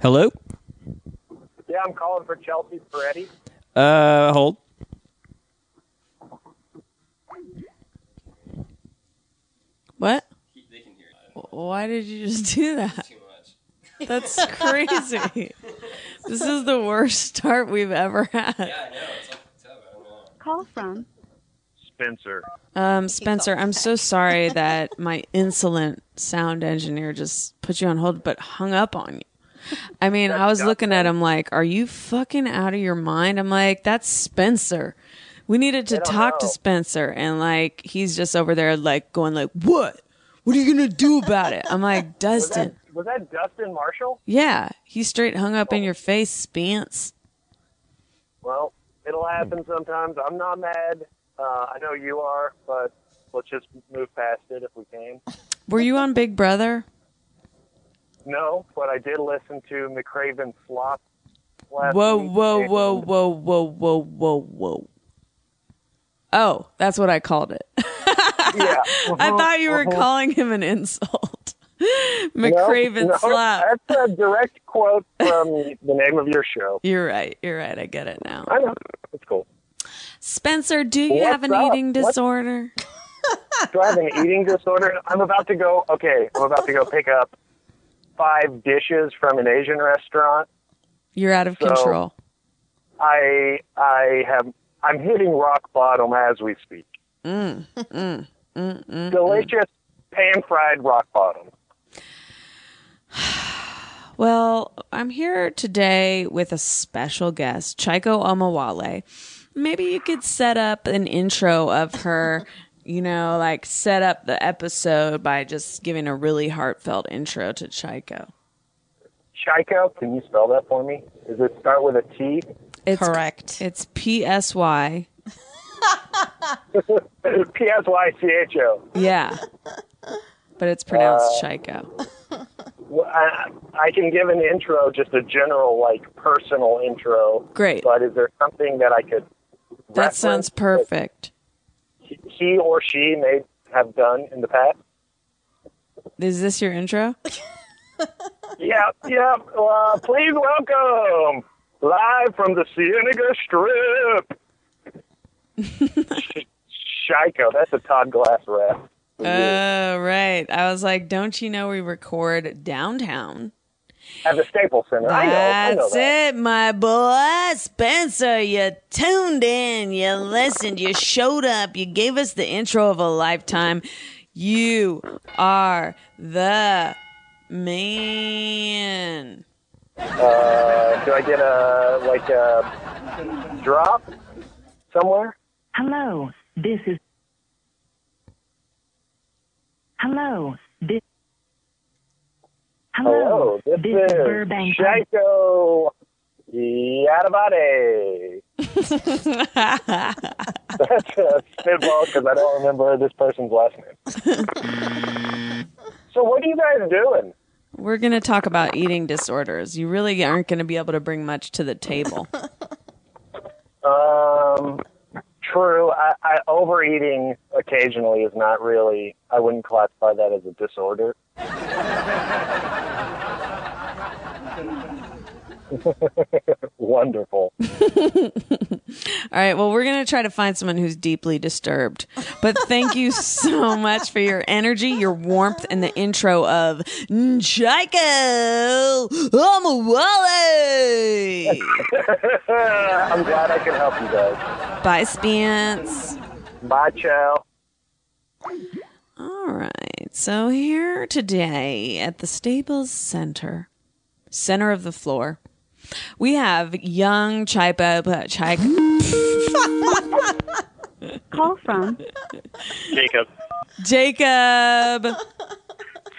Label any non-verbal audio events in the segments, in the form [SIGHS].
Hello? Yeah, I'm calling for Chelsea Peretti. Uh, hold. What? Why did you just do that? [LAUGHS] That's crazy. this is the worst start we've ever had. Call from Spencer. Um, Spencer, I'm so sorry that my insolent sound engineer just put you on hold, but hung up on you. I mean, I was looking at him like, "Are you fucking out of your mind?" I'm like, "That's Spencer." We needed to talk to. Spencer, and like, he's just over there, like, going like, "What? What are you gonna do about it?" I'm like, [LAUGHS] Was that, Dustin, was that Dustin Marshall? yeah, he straight hung up in your face, Spence. Well, it'll happen sometimes. I'm not mad. Uh, I know you are, but let's just move past it if we can. Were you on Big Brother? No, but I did listen to McCraven Flop last Whoa, week, whoa, whoa, whoa, whoa, whoa, whoa, whoa. Oh, that's what I called it. Yeah. [LAUGHS] I thought you were Uh-huh. calling him an insult. McCraven [LAUGHS] no, no, slap. That's a direct quote from [LAUGHS] the name of your show. You're right. You're right. I get it now. I know. It's cool. Spencer, do you What's have an up? eating disorder? Do I have an eating disorder? I'm about to go. Okay, I'm about to go pick up five dishes from an Asian restaurant. You're out of So- control. I I have I'm hitting rock bottom as we speak. Mm, mm, mm, mm. Delicious pan fried rock bottom. [SIGHS] Well, I'm here today with a special guest, Tchaiko Omawale. Maybe you could set up an intro of her, you know, like set up the episode by just giving a really heartfelt intro to Tchaiko. Chico, can you spell that for me? Does it start with a T? It's Correct. It's P S Y. [LAUGHS] P S Y C H O. Yeah. But it's pronounced uh, Tchaiko. Well, I, I can give an intro, just a general, like, personal intro. Great. But is there something that I could. That sounds perfect. that He or she may have done in the past. Is this your intro? [LAUGHS] Yeah, yeah. Uh, please welcome, live from the Cienega Strip. [LAUGHS] Chico, that's a Todd Glass rap. Oh, right. I was like, don't you know we record downtown? At the Staples Center. I know. I know That's that. it, my boy. Spencer, you tuned in, you listened, you showed up, you gave us the intro of a lifetime. You are the man. Uh, do I get a like a drop somewhere? Hello, this is. Hello, this. Hello, this, is Burbank. Chico Yadabade. That's a spitball because I don't remember this person's last name. [LAUGHS] so what are you guys doing? We're going to talk about eating disorders. You really aren't going to be able to bring much to the table. [LAUGHS] Um, true. I, I overeating occasionally is not really. I wouldn't classify that as a disorder. [LAUGHS] [LAUGHS] Wonderful. [LAUGHS] All right. Well, we're going to try to find someone who's deeply disturbed. But thank you so much for your energy, your warmth, and the intro of Chico Wally. [LAUGHS] I'm glad I can help you guys. Bye, Spence. Bye, Chow. All right. So here today at the Staples Center, center of the floor, we have young Chipa Chico. [LAUGHS] Call from Jacob. Jacob.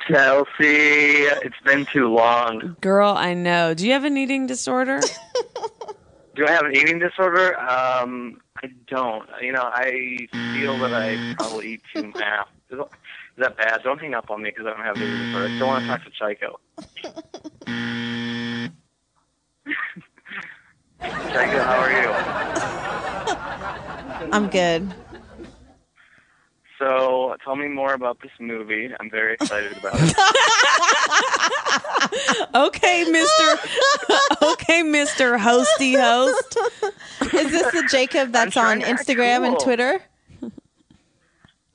Chelsea, it's been too long. Girl, I know. Do you have an eating disorder? [LAUGHS] Do I have an eating disorder? Um, I don't. You know, I feel that I probably eat too [LAUGHS] much. Is that bad? Don't hang up on me because I don't have an eating disorder. I still want to talk to Chico. Chico, how are you? I'm good. So, tell me more about this movie. I'm very excited about it. [LAUGHS] okay, Mister. [LAUGHS] okay, Mister Hosty Host. Is this the Jacob that's on trying to act Instagram and. Twitter?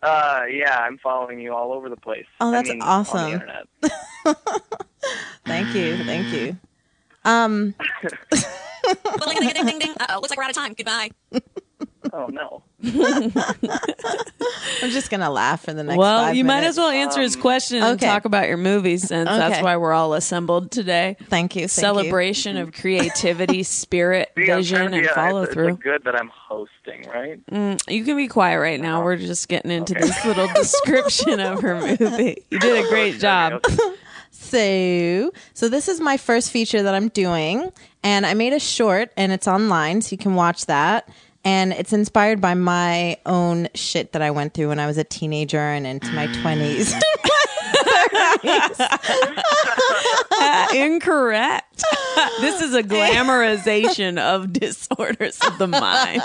Uh, yeah, I'm following you all over the place. Oh, I that's mean, On awesome. the internet. [LAUGHS] Thank you, thank you. Um, ding ding ding. Uh oh, looks like we're out of time. Goodbye. Oh no. [LAUGHS] I'm just gonna laugh for the next. Well, five you might minutes. as well answer his question and okay. talk about your movies, since that's why we're all assembled today. Thank you. Thank Celebration of creativity, [LAUGHS] spirit, See, vision, to- and yeah, follow through. It's like good that I'm hosting, right? Mm, you can be quiet right now. We're just getting into Okay. this little description of her movie. You did a [LAUGHS] great job. So, so this is my first feature that I'm doing, and I made a short, and it's online, so you can watch that. And it's inspired by my own shit that I went through when I was a teenager and into my twenties. [LAUGHS] Uh, [LAUGHS] incorrect. this is a glamorization of [LAUGHS] disorders of the mind.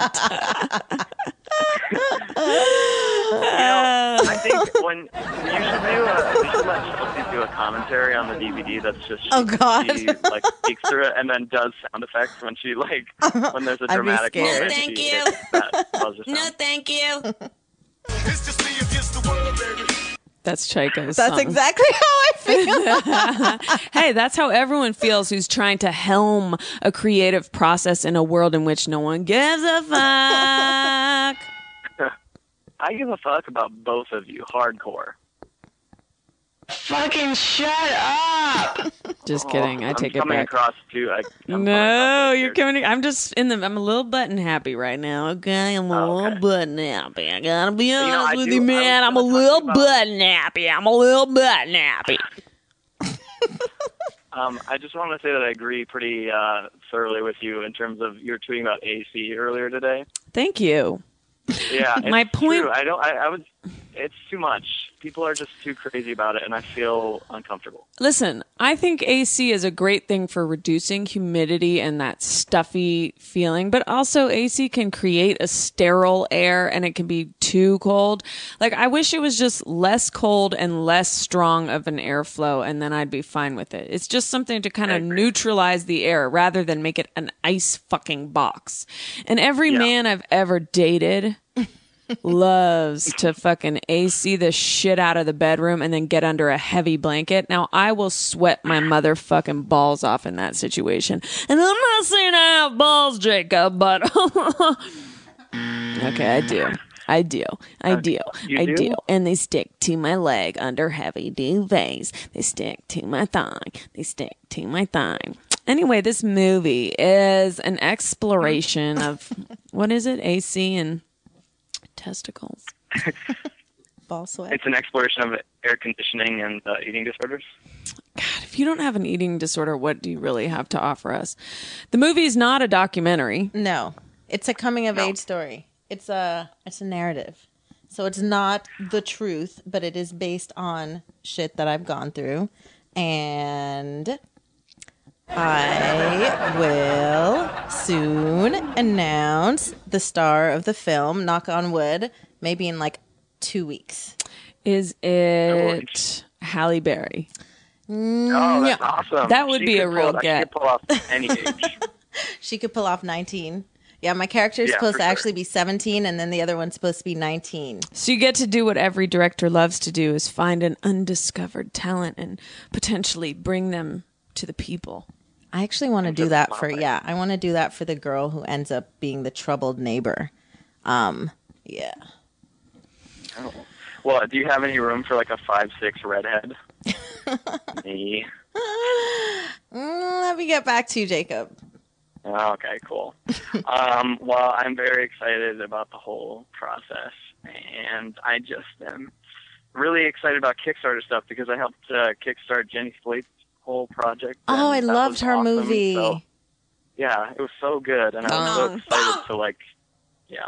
I think when you should do a, you should let Chelsea do a commentary on the DVD. That's just Oh, God. she like speaks through it and then does sound effects when she like [LAUGHS] when there's a I'd be dramatic scared. moment. No, thank she you. hits that buzzer sound. thank you. That's Chico's That's song. exactly how I feel. [LAUGHS] hey, that's how everyone feels who's trying to helm a creative process in a world in which no one gives a fuck. [LAUGHS] I give a fuck about both of you, hardcore. Fucking shut up! [LAUGHS] Just kidding. I I'm take it coming back. across too. I, I'm coming No, across you're here. coming. I'm just in the. I'm a little button happy right now. Okay, I'm a Oh, little okay. button happy. I gotta be honest know, I with do- you, I was man. I'm a gonna talk little about- button happy. I'm a little button happy. [LAUGHS] Um, I just want to say that I agree pretty uh, thoroughly with you in terms of you were tweeting about AC earlier today. Thank you. Yeah, [LAUGHS] it's My point- True. I don't. I, I was. It's too much. People are just too crazy about it, and I feel uncomfortable. Listen, I think AC is a great thing for reducing humidity and that stuffy feeling, but also AC can create a sterile air and it can be too cold. Like, I wish it was just less cold and less strong of an airflow, and then I'd be fine with it. It's just something to kind of neutralize the air rather than make it an ice fucking box. And every Yeah. man I've ever dated loves to fucking AC the shit out of the bedroom and then get under a heavy blanket. Now I will sweat my motherfucking balls off in that situation. And I'm not saying I have balls, Jacob, but [LAUGHS] okay, I do. I do. I do. you I do? do. And they stick to my leg under heavy duvets. They stick to my thigh. They stick to my thigh. Anyway, this movie is an exploration of what is it? AC and testicles. [LAUGHS] Ball sweat. It's an exploration of air conditioning and uh, eating disorders. God, if you don't have an eating disorder, what do you really have to offer us? The movie is not a documentary. No, it's a coming of age story. It's a it's a narrative. So it's not the truth, but it is based on shit that I've gone through, and I will soon announce the star of the film. Knock on wood, maybe in like two weeks. Is it Halle Berry? Oh, that's awesome. That would She be could a real pull, She could pull off any age. [LAUGHS] She could pull off nineteen. Yeah, my character is Yeah, supposed for to sure. actually be seventeen, and then the other one's supposed to be nineteen. So you get to do what every director loves to do is find an undiscovered talent and potentially bring them to the people. I actually want to do that for yeah. I want to do that for the girl who ends up being the troubled neighbor. Um, yeah. Oh. Well, do you have any room for like a five six redhead? [LAUGHS] Me. Mm, let me get back to you, Jacob. Oh, okay, cool. um, well, I'm very excited about the whole process, and I just am really excited about Kickstarter stuff because I helped uh, kickstart Jenny Slate's whole project. Oh, I loved her awesome. movie. So, yeah, it was so good, and I was so Bong. excited to like, yeah.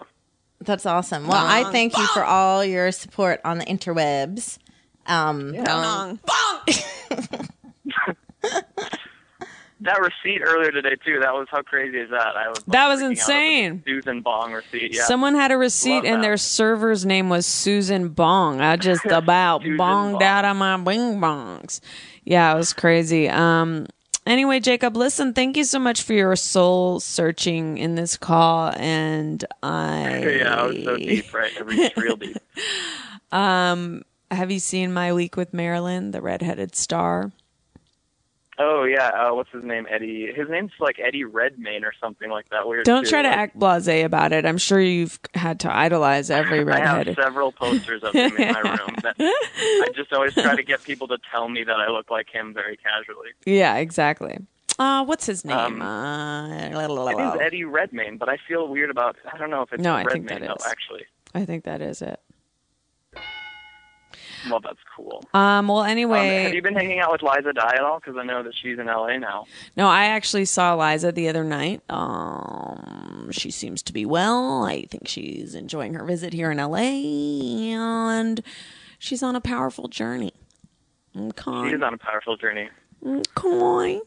That's awesome. Well, I thank you for all your support on the interwebs. Um, yeah. [LAUGHS] That receipt earlier today too. That was how crazy is that? I was like, That was freaking out over the insane. Susan Bong receipt. Yeah. Someone had a receipt Love and that. their server's name was Susan Bong. I just [LAUGHS] about bonged Bong. out of my bing bongs. Yeah, it was crazy. Um anyway, Jacob, listen, thank you so much for your soul searching in this call and I [LAUGHS] yeah, I was so deep, right? I reached [LAUGHS] real deep. Um have you seen my week with Marilyn, the redheaded star? Oh yeah, uh, what's his name? Eddie. His name's like Eddie Redmayne or something like that. Weird. Don't too. try to Like, act blasé about it. I'm sure you've had to idolize every [LAUGHS] I have several posters of him in my room. [LAUGHS] I just always try to get people to tell me that I look like him very casually. Yeah, exactly. Uh, what's his name? Um, uh, It is Eddie Redmayne, but I feel weird about. I don't know if it's No, I think that though. Actually, I think that is it. Well, that's cool. Um, well, Um, anyway, have you been hanging out with Liza Dye at all? Because I know that she's in LA now. no, I actually saw Liza the other night. Um, she seems to be well. I think she's enjoying her visit here in LA, and she's on a powerful journey. She Okay. is on a powerful journey. Okay.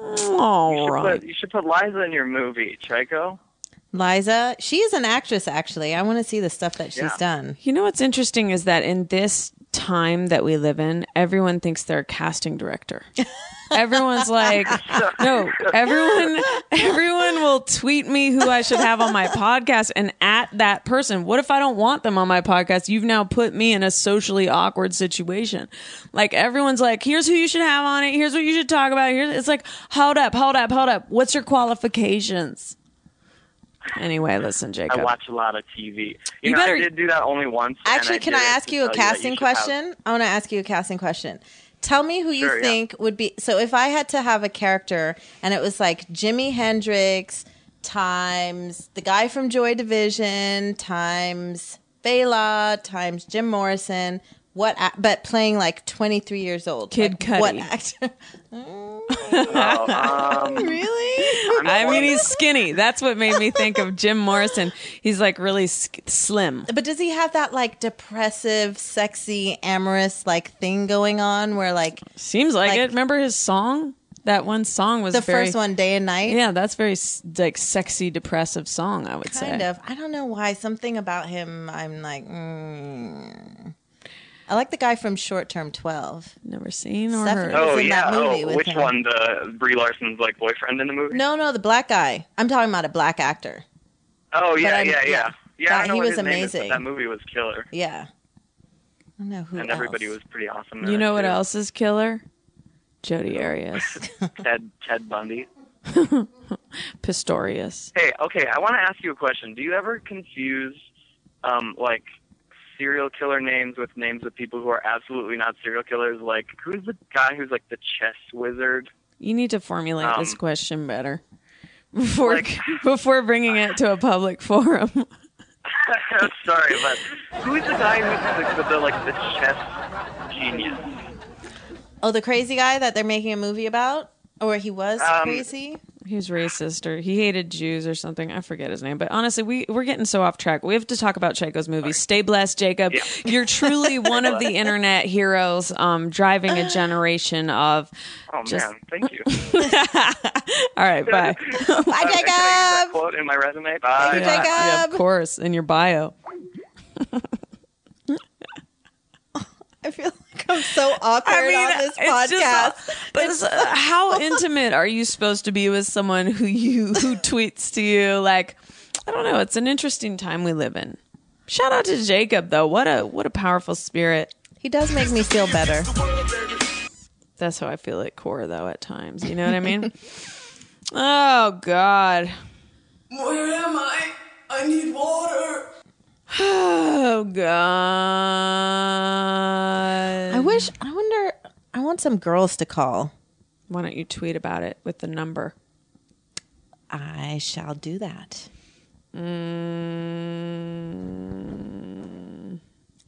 You All should, right. put, you should put Liza in your movie, Chico. Liza, she is an actress. Actually, I want to see the stuff that she's Yeah. done. You know what's interesting is that in this time that we live in, everyone thinks they're a casting director. Everyone's like, no, everyone, everyone will tweet me who I should have on my podcast and at that person. What if I don't want them on my podcast? You've now put me in a socially awkward situation. Like everyone's like, here's who you should have on it. Here's what you should talk about. Here's, it's like, hold up, hold up, hold up. What's your qualifications? Anyway, listen, Jacob. I watch a lot of TV. You, You know, better- I did do that only once. and Actually, can I ask you a tell that you casting have- question? I want to ask you a casting question. Tell me who you Sure, yeah. think would be. So, if I had to have a character and it was like Jimi Hendrix times the guy from Joy Division times Bela times Jim Morrison, what? a- But playing like twenty three years old, Kid like, What Cudi. actor? [LAUGHS] Oh, um, really? I mean, he's skinny. That's what made me think of Jim Morrison. He's like really sk- slim. But does he have that like depressive, sexy, amorous like thing going on where like Seems like, Like- it. Remember his song? That one song was the very, first one, Day and Night? Yeah, that's very like sexy, depressive song. I would Kind say. Kind of. I don't know why. Something about him, I'm like, mm. I like the guy from Short Term 12. Never seen or Seth heard. oh in yeah. that movie oh, with which him. one? The Brie Larson's like boyfriend in the movie? No, no, the black guy. I'm talking about a black actor. Oh yeah, yeah, yeah. yeah. Yeah, That- I know he what was his name is, but amazing. that movie was killer, Yeah. I don't know who and everybody was pretty awesome. in You know what too. else is killer? Jodi Arias, [LAUGHS] Ted Ted Bundy. [LAUGHS] Pistorius. Hey, okay, I want to ask you a question. Do you ever confuse, um, like serial killer names with names of people who are absolutely not serial killers? Like, who's the guy who's like the chess wizard? You need to formulate this Um, question better before like- [LAUGHS] before bringing it to a public forum. [LAUGHS] Sorry, but who's the guy who's the, the, the like the chess genius? Oh, the crazy guy that they're making a movie about? Or he was Um, crazy? He was racist or he hated Jews or something. I forget his name. But honestly, we, we're getting so off track. We have to talk about Chico's movie. Stay blessed, Jacob. Yeah. [LAUGHS] You're truly one of the [LAUGHS] internet heroes um, driving a generation of. Oh Just- man, thank you. [LAUGHS] All right, bye. Bye, Uh, Can I use that Jacob! quote in my resume? Bye. you, Yeah, yeah, of course, in your bio. I feel like I'm so awkward on this it's just- podcast. but it's, uh, how [LAUGHS] intimate are you supposed to be with someone who you who [LAUGHS] tweets to you? Like, I don't know. It's an interesting time we live in. Shout out to Jacob though. What a what a powerful spirit. he does make me feel better. That's how I feel at core though at times. You know what I mean? [LAUGHS] oh God. Where am I? I need water. Oh God. I wish, I wonder, I want some girls to call. Why don't you tweet about it with the number? I shall do that. Mm,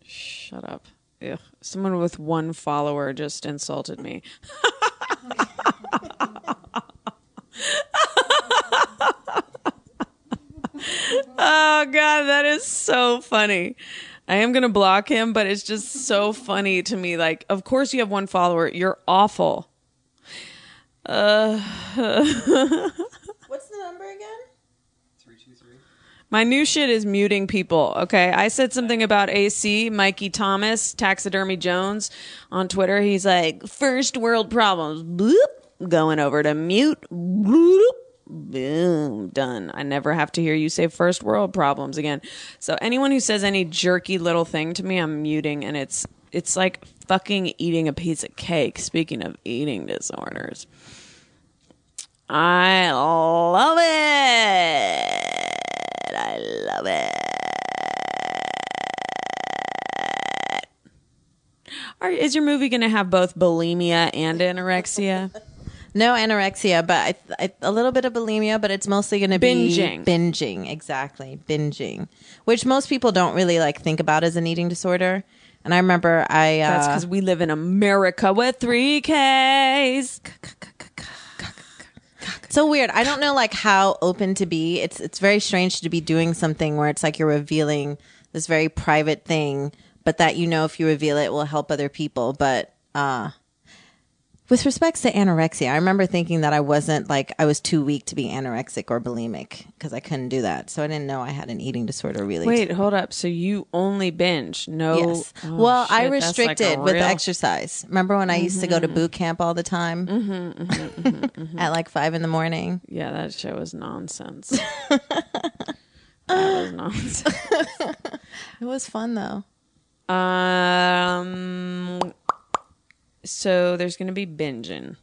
shut up. Ugh. Someone with one follower just insulted me. [LAUGHS] oh god, that is so funny. I am going to block him, but it's just so funny to me like of course you have one follower. You're awful. Uh What's the number again? My new shit is muting people. Okay. I said something about AC, Mikey Thomas, Taxidermy Jones on Twitter. He's like, first world problems. Bloop. Going over to mute. Bloop. Boom. Done. I never have to hear you say first world problems again. So anyone who says any jerky little thing to me, I'm muting and it's it's like fucking eating a piece of cake. Speaking of eating disorders. I love it. I love it. Are, is your movie going to have both bulimia and anorexia? No anorexia, but I, I, a little bit of bulimia, but it's mostly going to be Binging. Binging, exactly, binging, which most people don't really like think about as an eating disorder. And I remember I uh, That's because we live in America with three Ks. So weird. I don't know like how open to be. It's it's very strange to be doing something where it's like you're revealing this very private thing, but that you know if you reveal it will help other people. But uh with respects to anorexia, I remember thinking that I wasn't like I was too weak to be anorexic or bulimic because I couldn't do that. So I didn't know I had an eating disorder really. Wait, hold up. So you only binge? No. Yes. Oh, well, I shit, like restricted with real- Mm-hmm. exercise. Remember when I used to go to boot camp all the time [LAUGHS] at like five in the morning? Yeah, that show was nonsense. [LAUGHS] that was nonsense. [LAUGHS] It was fun though. Um. So there's going to be binging.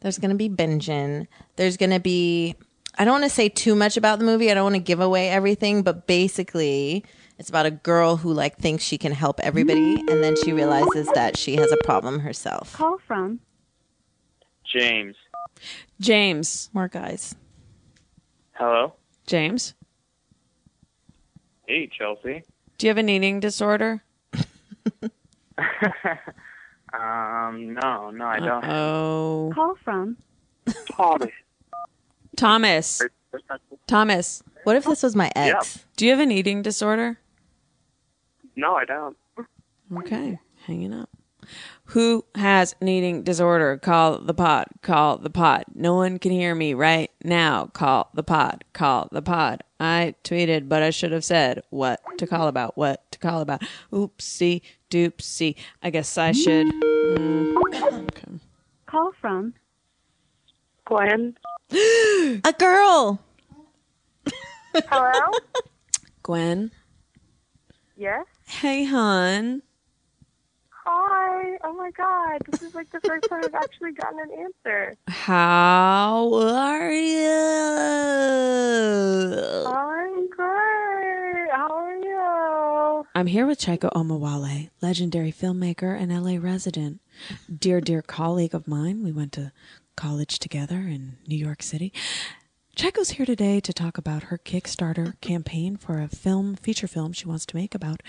There's going to be binging. There's going to be. I don't want to say too much about the movie. I don't want to give away everything, but basically, it's about a girl who like thinks she can help everybody, and then she realizes that she has a problem herself. Call from. James. James. More guys. Hello. James. Hey, Chelsea. Do you have an eating disorder? [LAUGHS] Um, no, no, I don't. Oh, Call from. Thomas. Thomas. Thomas. What if this was my ex? Do you have an eating disorder? No, I don't. Okay, hanging up. Who has an eating disorder? Call the pod. Call the pod. No one can hear me right now. Call the pod. Call the pod. I tweeted, but I should have said what to call about. What to call about. Oopsie doopsie. I guess I should. Mm, okay. Call from. Gwen. [GASPS] A girl. Hello? [LAUGHS] Gwen. yes? Hey, hun. Hi. Oh my god. This is like the first time I've actually gotten an answer. How are you? I'm great. How are you? I'm here with Tchaiko Omawale, legendary filmmaker and LA resident. Dear, dear colleague of mine. We went to college together in New York City. Tchaiko's here today to talk about her Kickstarter campaign for a film, feature film she wants to make about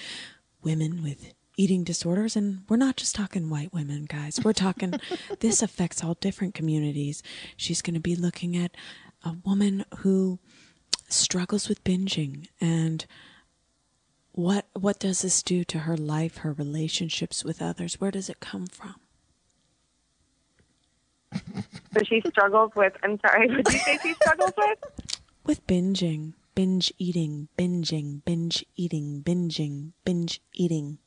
women with eating disorders. And we're not just talking white women, guys. We're talking, [LAUGHS] this affects all different communities. She's going to be looking at a woman who struggles with binging and what what does this do to her life, her relationships with others? Where does it come from? So she struggles with, I'm sorry, what did you say she struggles with? [LAUGHS] With binging, binge eating, binging, binge eating, binging, binge eating.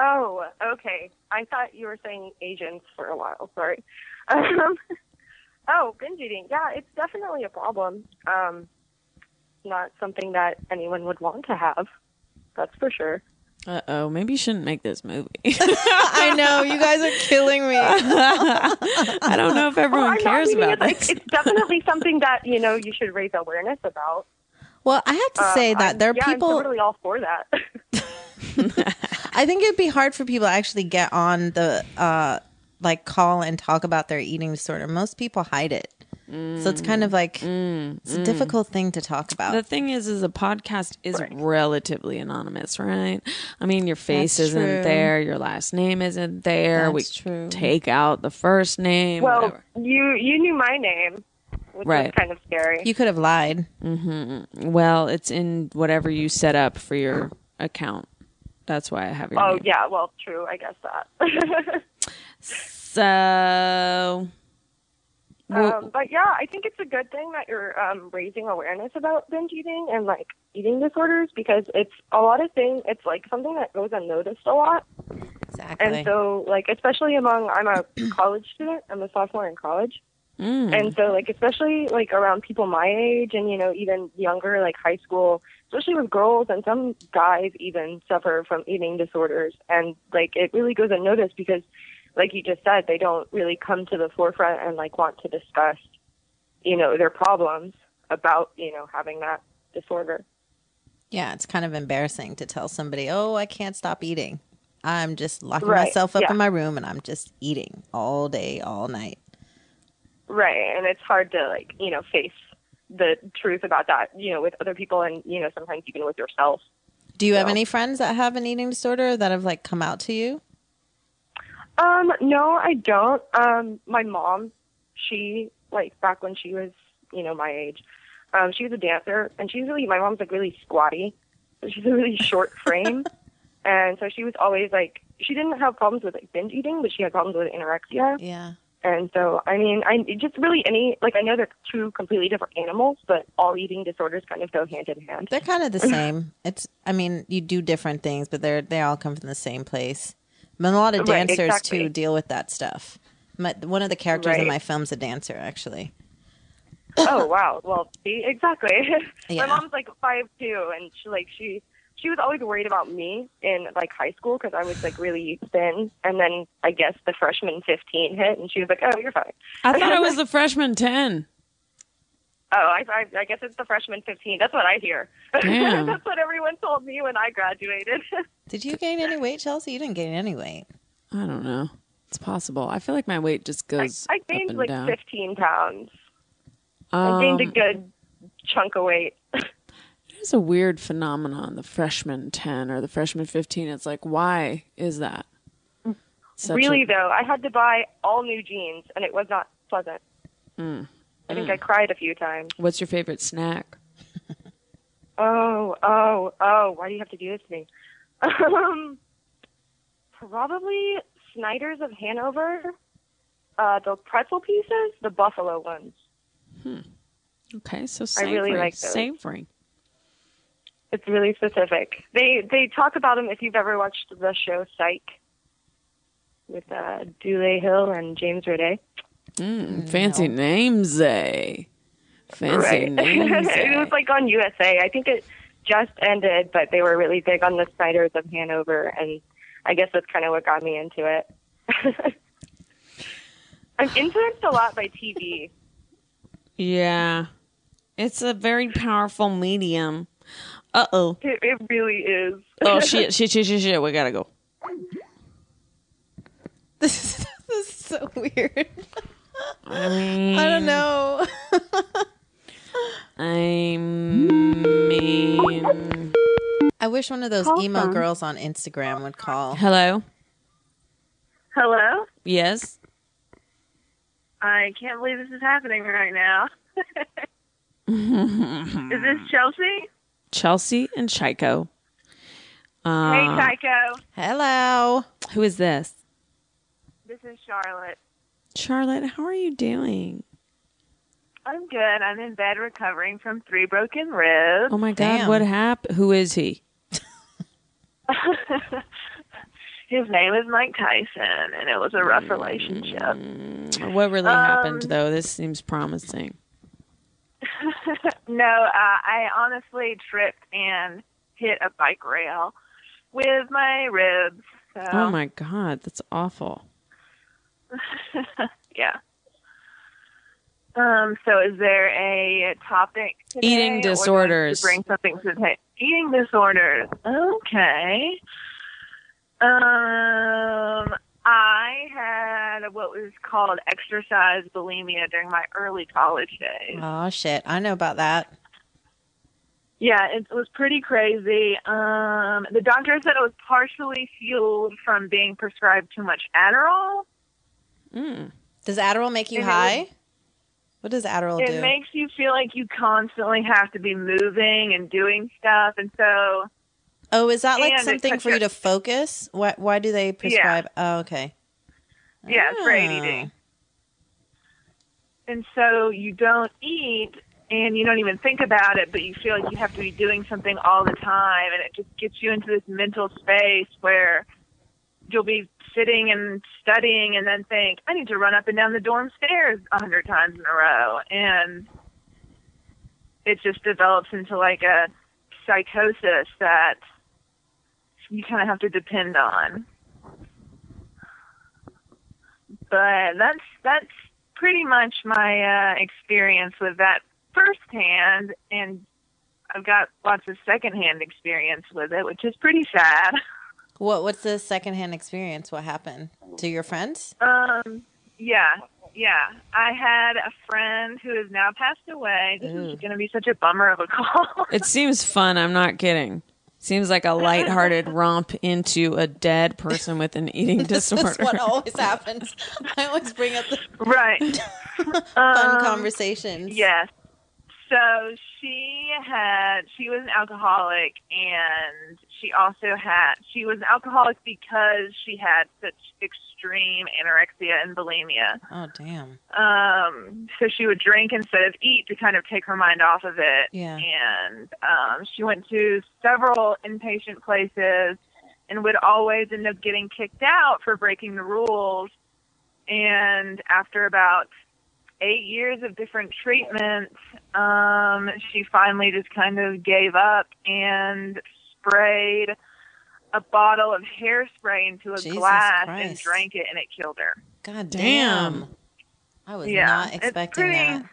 Oh, okay. I thought you were saying agents for a while. Sorry. [LAUGHS] Um, oh, binge eating. Yeah, it's definitely a problem. Um, not something that anyone would want to have. That's for sure. Uh oh, maybe you shouldn't make this movie. [LAUGHS] [LAUGHS] I know you guys are killing me. I don't know if everyone Well, cares about it, this. like, It's definitely something that you know you should raise awareness about. Well, I have to say Um, that I'm- there are yeah, people. I'm totally all for that. I think it'd be hard for people to actually get on the uh like call and talk about their eating disorder. Most people hide it. So it's kind of like mm, mm, it's a mm. difficult thing to talk about. The thing is, is a podcast is relatively anonymous, right? I mean, your face That's isn't true. there, your last name isn't there. we true. take out the first name. well, whatever. you you knew my name, which Right. was kind of scary. you could have lied. Mm-hmm. Well, it's in whatever you set up for your account. That's why I have your oh name. yeah, well, true. I guess that. [LAUGHS] So Um, but yeah, I think it's a good thing that you're um, raising awareness about binge eating and like eating disorders because it's a lot of things. It's like something that goes unnoticed a lot, Exactly. and so like especially among I'm a [CLEARS THROAT] college student. I'm a sophomore in college, Mm. and so like especially like around people my age and you know even younger like high school especially with girls and some guys even suffer from eating disorders and like it really goes unnoticed because like you just said they don't really come to the forefront and like want to discuss you know their problems about you know having that disorder yeah, it's kind of embarrassing to tell somebody, "Oh, I can't stop eating. I'm just locking Right, myself up yeah. in my room and I'm just eating all day, all night." right and it's hard to like you know face the truth about that you know with other people and you know sometimes even with yourself Do you have any friends that have an eating disorder that have like come out to you? Um, no, I don't. Um, my mom, she like back when she was, you know, my age, um, she was a dancer, and she's really my mom's like really squatty, so she's a really [LAUGHS] short frame, and so she was always like she didn't have problems with like binge eating, but she had problems with anorexia, Yeah. And so I mean, I just really any like I know they're two completely different animals, but all eating disorders kind of go hand in hand. They're kind of the [LAUGHS] same. It's I mean, you do different things, but they're they all come from the same place. But a lot of Right, dancers exactly. too deal with that stuff. My, one of the characters in my film's a dancer, actually. oh wow well see exactly [LAUGHS] Yeah. my mom's like five two and she like she she was always worried about me in like high school because i was like really thin and then i guess the freshman 15 hit and she was like oh you're fine I thought it was the freshman 10. [LAUGHS] oh i i, I guess it's the freshman 15 that's what i hear [LAUGHS] that's what everyone told me when i graduated [LAUGHS] Did you gain any weight, Chelsea? You didn't gain any weight. I don't know. It's possible. I feel like my weight just goes I up gained and like down. 15 pounds i gained a Um, good chunk of weight There's a weird phenomenon, the freshman 10 or the freshman 15. It's like, why is that? Such really a- though i had to buy all new jeans and it was not pleasant Mm. i think i cried a few times What's your favorite snack? [LAUGHS] Oh, oh, oh! Why do you have to do this to me? Um, probably Snyder's of Hanover. Uh, the pretzel pieces, the buffalo ones. Okay, so I really like those. Savory. It's really specific. They they talk about them if you've ever watched the show Psych with uh, Dule Hill and James Roday. Mm, fancy names, eh? Fancy Right. [LAUGHS] names. it was like on USA. I think it just ended, but they were really big on the Snyders of Hanover, and I guess that's kind of what got me into it. [LAUGHS] I'm influenced a lot by TV. [LAUGHS] yeah. It's a very powerful medium. Uh oh. It, it really is. Oh [LAUGHS] shit, shit, shit, shit, shit. We gotta go. [LAUGHS] This is, this is so weird. I mean, I don't know. [LAUGHS] I mean, I wish one of those Call emo from- girls on Instagram would call. hello. Hello? Yes. I can't believe this is happening right now. is this Chelsea? Chelsea and Chico. Uh, hey, Tchaiko. Hello. who is this? This is Charlotte. Charlotte, how are you doing? I'm good. I'm in bed recovering from three broken ribs. Oh my god, Damn. what happened? Who is he? [LAUGHS] His name is Mike Tyson, and it was a rough relationship. Mm, What really Um, happened though? This seems promising. [LAUGHS] no, uh, I honestly tripped and hit a bike rail with my ribs. So, Oh my god, that's awful. [LAUGHS] yeah. Um. So, is there a topic? Eating or do I need disorders. To bring something to the table. Eating disorders. Okay. Um. I had what was called exercise bulimia during my early college days. Oh shit. I know about that. Yeah, it was pretty crazy. Um, the doctor said it was partially fueled from being prescribed too much Adderall. Mm. Does Adderall make you And high? what does Adderall it do? It makes you feel like you constantly have to be moving and doing stuff, and so oh, is that like something for you to focus? Why why do they prescribe Oh, okay. yeah, it's for Oh. ADD. and so you don't eat and you don't even think about it, but you feel like you have to be doing something all the time, and it just gets you into this mental space where you'll be sitting and studying and then think, I need to run up and down the dorm stairs a hundred times in a row, and it just develops into like a psychosis that you kind of have to depend on. But that's that's pretty much my uh, experience with that firsthand, and I've got lots of secondhand experience with it, which is pretty sad. [LAUGHS] What What's the secondhand experience? What happened to your friends? Um, yeah, yeah. I had a friend who has now passed away. This Ooh. is going to be such a bummer of a [LAUGHS] call. It seems fun. I'm not kidding. Seems like a lighthearted [LAUGHS] romp into a dead person with an eating [LAUGHS] This disorder. is what always happens. I always bring up the right. [LAUGHS] fun Um, conversations. Yes. So she had she was an alcoholic and she also had she was an alcoholic because she had such extreme anorexia and bulimia. Oh damn. Um so she would drink instead of eat to kind of take her mind off of it. Yeah. And um she went to several inpatient places and would always end up getting kicked out for breaking the rules. And after about eight years of different treatments, um, she finally just kind of gave up and sprayed a bottle of hairspray into a Jesus glass and drank it, and it killed her. God Damn. damn. I was Yeah, not expecting pretty- that.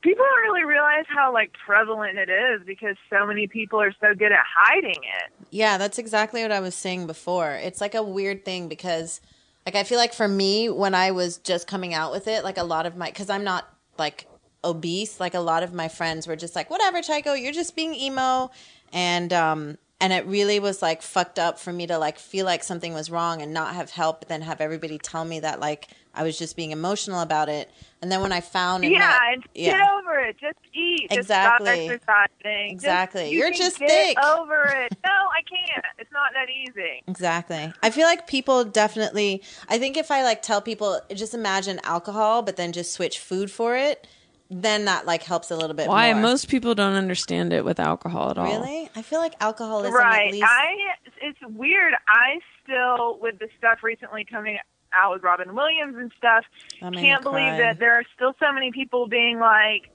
People don't really realize how like prevalent it is because so many people are so good at hiding it. Yeah, that's exactly what I was saying before. It's like a weird thing because, like, I feel like for me, when I was just coming out with it, like a lot of my, because I'm not like obese, like a lot of my friends were just like, whatever, Tchaiko, you're just being emo. And, um, and it really was like fucked up for me to like feel like something was wrong and not have help, but then have everybody tell me that like I was just being emotional about it. And then when I found, yeah, and get over it. Just eat. Exactly. Just stop exercising. Exactly. Just, you You're just get thick. over it. [LAUGHS] No, I can't. It's not that easy. Exactly. I feel like people definitely. I think if I like tell people, just imagine alcohol, but then just switch food for it, then that like helps a little bit. Why more. most people don't understand it with alcohol at all. really? I feel like alcoholism right. at least. I. It's weird. I still with the stuff recently coming out with Robin Williams and stuff. That made can't believe that there are still so many people being like,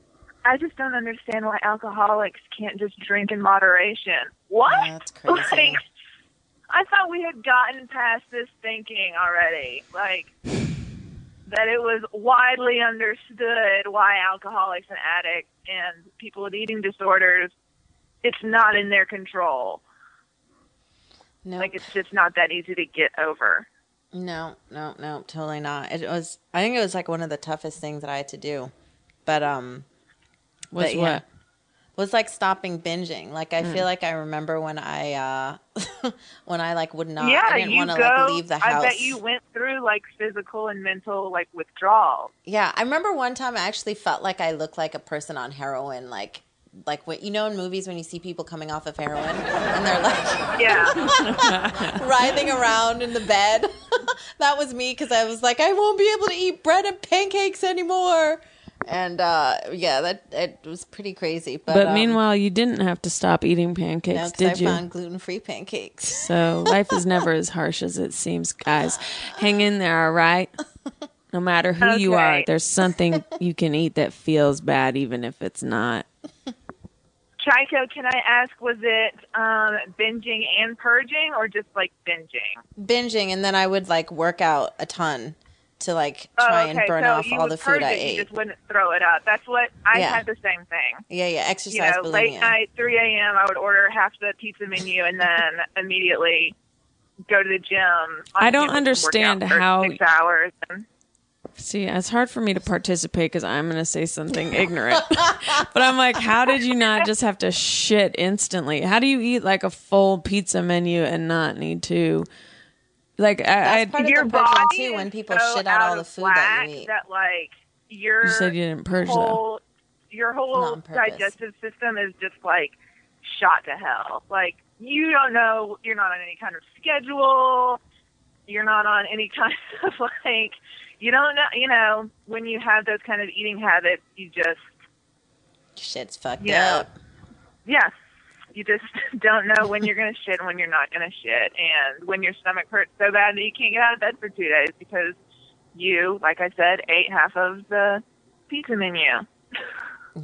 I just don't understand why alcoholics can't just drink in moderation. What? Yeah, that's crazy. [LAUGHS] Like, I thought we had gotten past this thinking already. Like, that it was widely understood why alcoholics and addicts and people with eating disorders, it's not in their control. no, Like, it's just not that easy to get over. no, no, no, totally not. It was. I think it was like one of the toughest things that I had to do, but um, What's But, yeah. Was like stopping binging. Like Hmm. I feel like I remember when I uh [LAUGHS] when I like would not. yeah, I didn't want to like leave the house. I bet you went through like physical and mental like withdrawal. Yeah, I remember one time I actually felt like I looked like a person on heroin, like like what you know in movies when you see people coming off of heroin and they're like [LAUGHS] Yeah, [LAUGHS] writhing around in the bed. that was me because I was like, I won't be able to eat bread and pancakes anymore. And uh, yeah, that it was pretty crazy. But, But um, meanwhile, you didn't have to stop eating pancakes, no, 'cause did I you? found gluten free pancakes. So life is never as harsh as it seems, guys. [SIGHS] Hang in there, all right? No matter who you are, there's something you can eat that feels bad, even if it's not. Chico, can I ask, was it um, binging and purging, or just like binging? Binging, and then I would like work out a ton to like Oh, try okay. and burn so off all the food purge I it, You ate. just wouldn't throw it up. That's what I Yeah. had the same thing. Yeah, yeah, You exercise know, late night, 3 a.m. I would order half the pizza menu and then [LAUGHS] immediately go to the gym. I don't You know, work understand how- six hours. And, See, it's hard for me to participate because I'm going to say something ignorant. [LAUGHS] but I'm like, how did you not just have to shit instantly? How do you eat like a full pizza menu and not need to? Like, I, I That's part of your the purging body too. When people so shit out all of the food that you eat. That like your you said you didn't purge though. whole your whole digestive system is just like shot to hell. Like you don't know you're not on any kind of schedule. You're not on any [LAUGHS] kind of like you don't know. You know, when you have those kind of eating habits, you just Shit's fucked Yeah. up. yeah, you just [LAUGHS] don't know when you're gonna shit and when you're not gonna shit, and when your stomach hurts so bad that you can't get out of bed for two days because you, like I said, ate half of the pizza menu.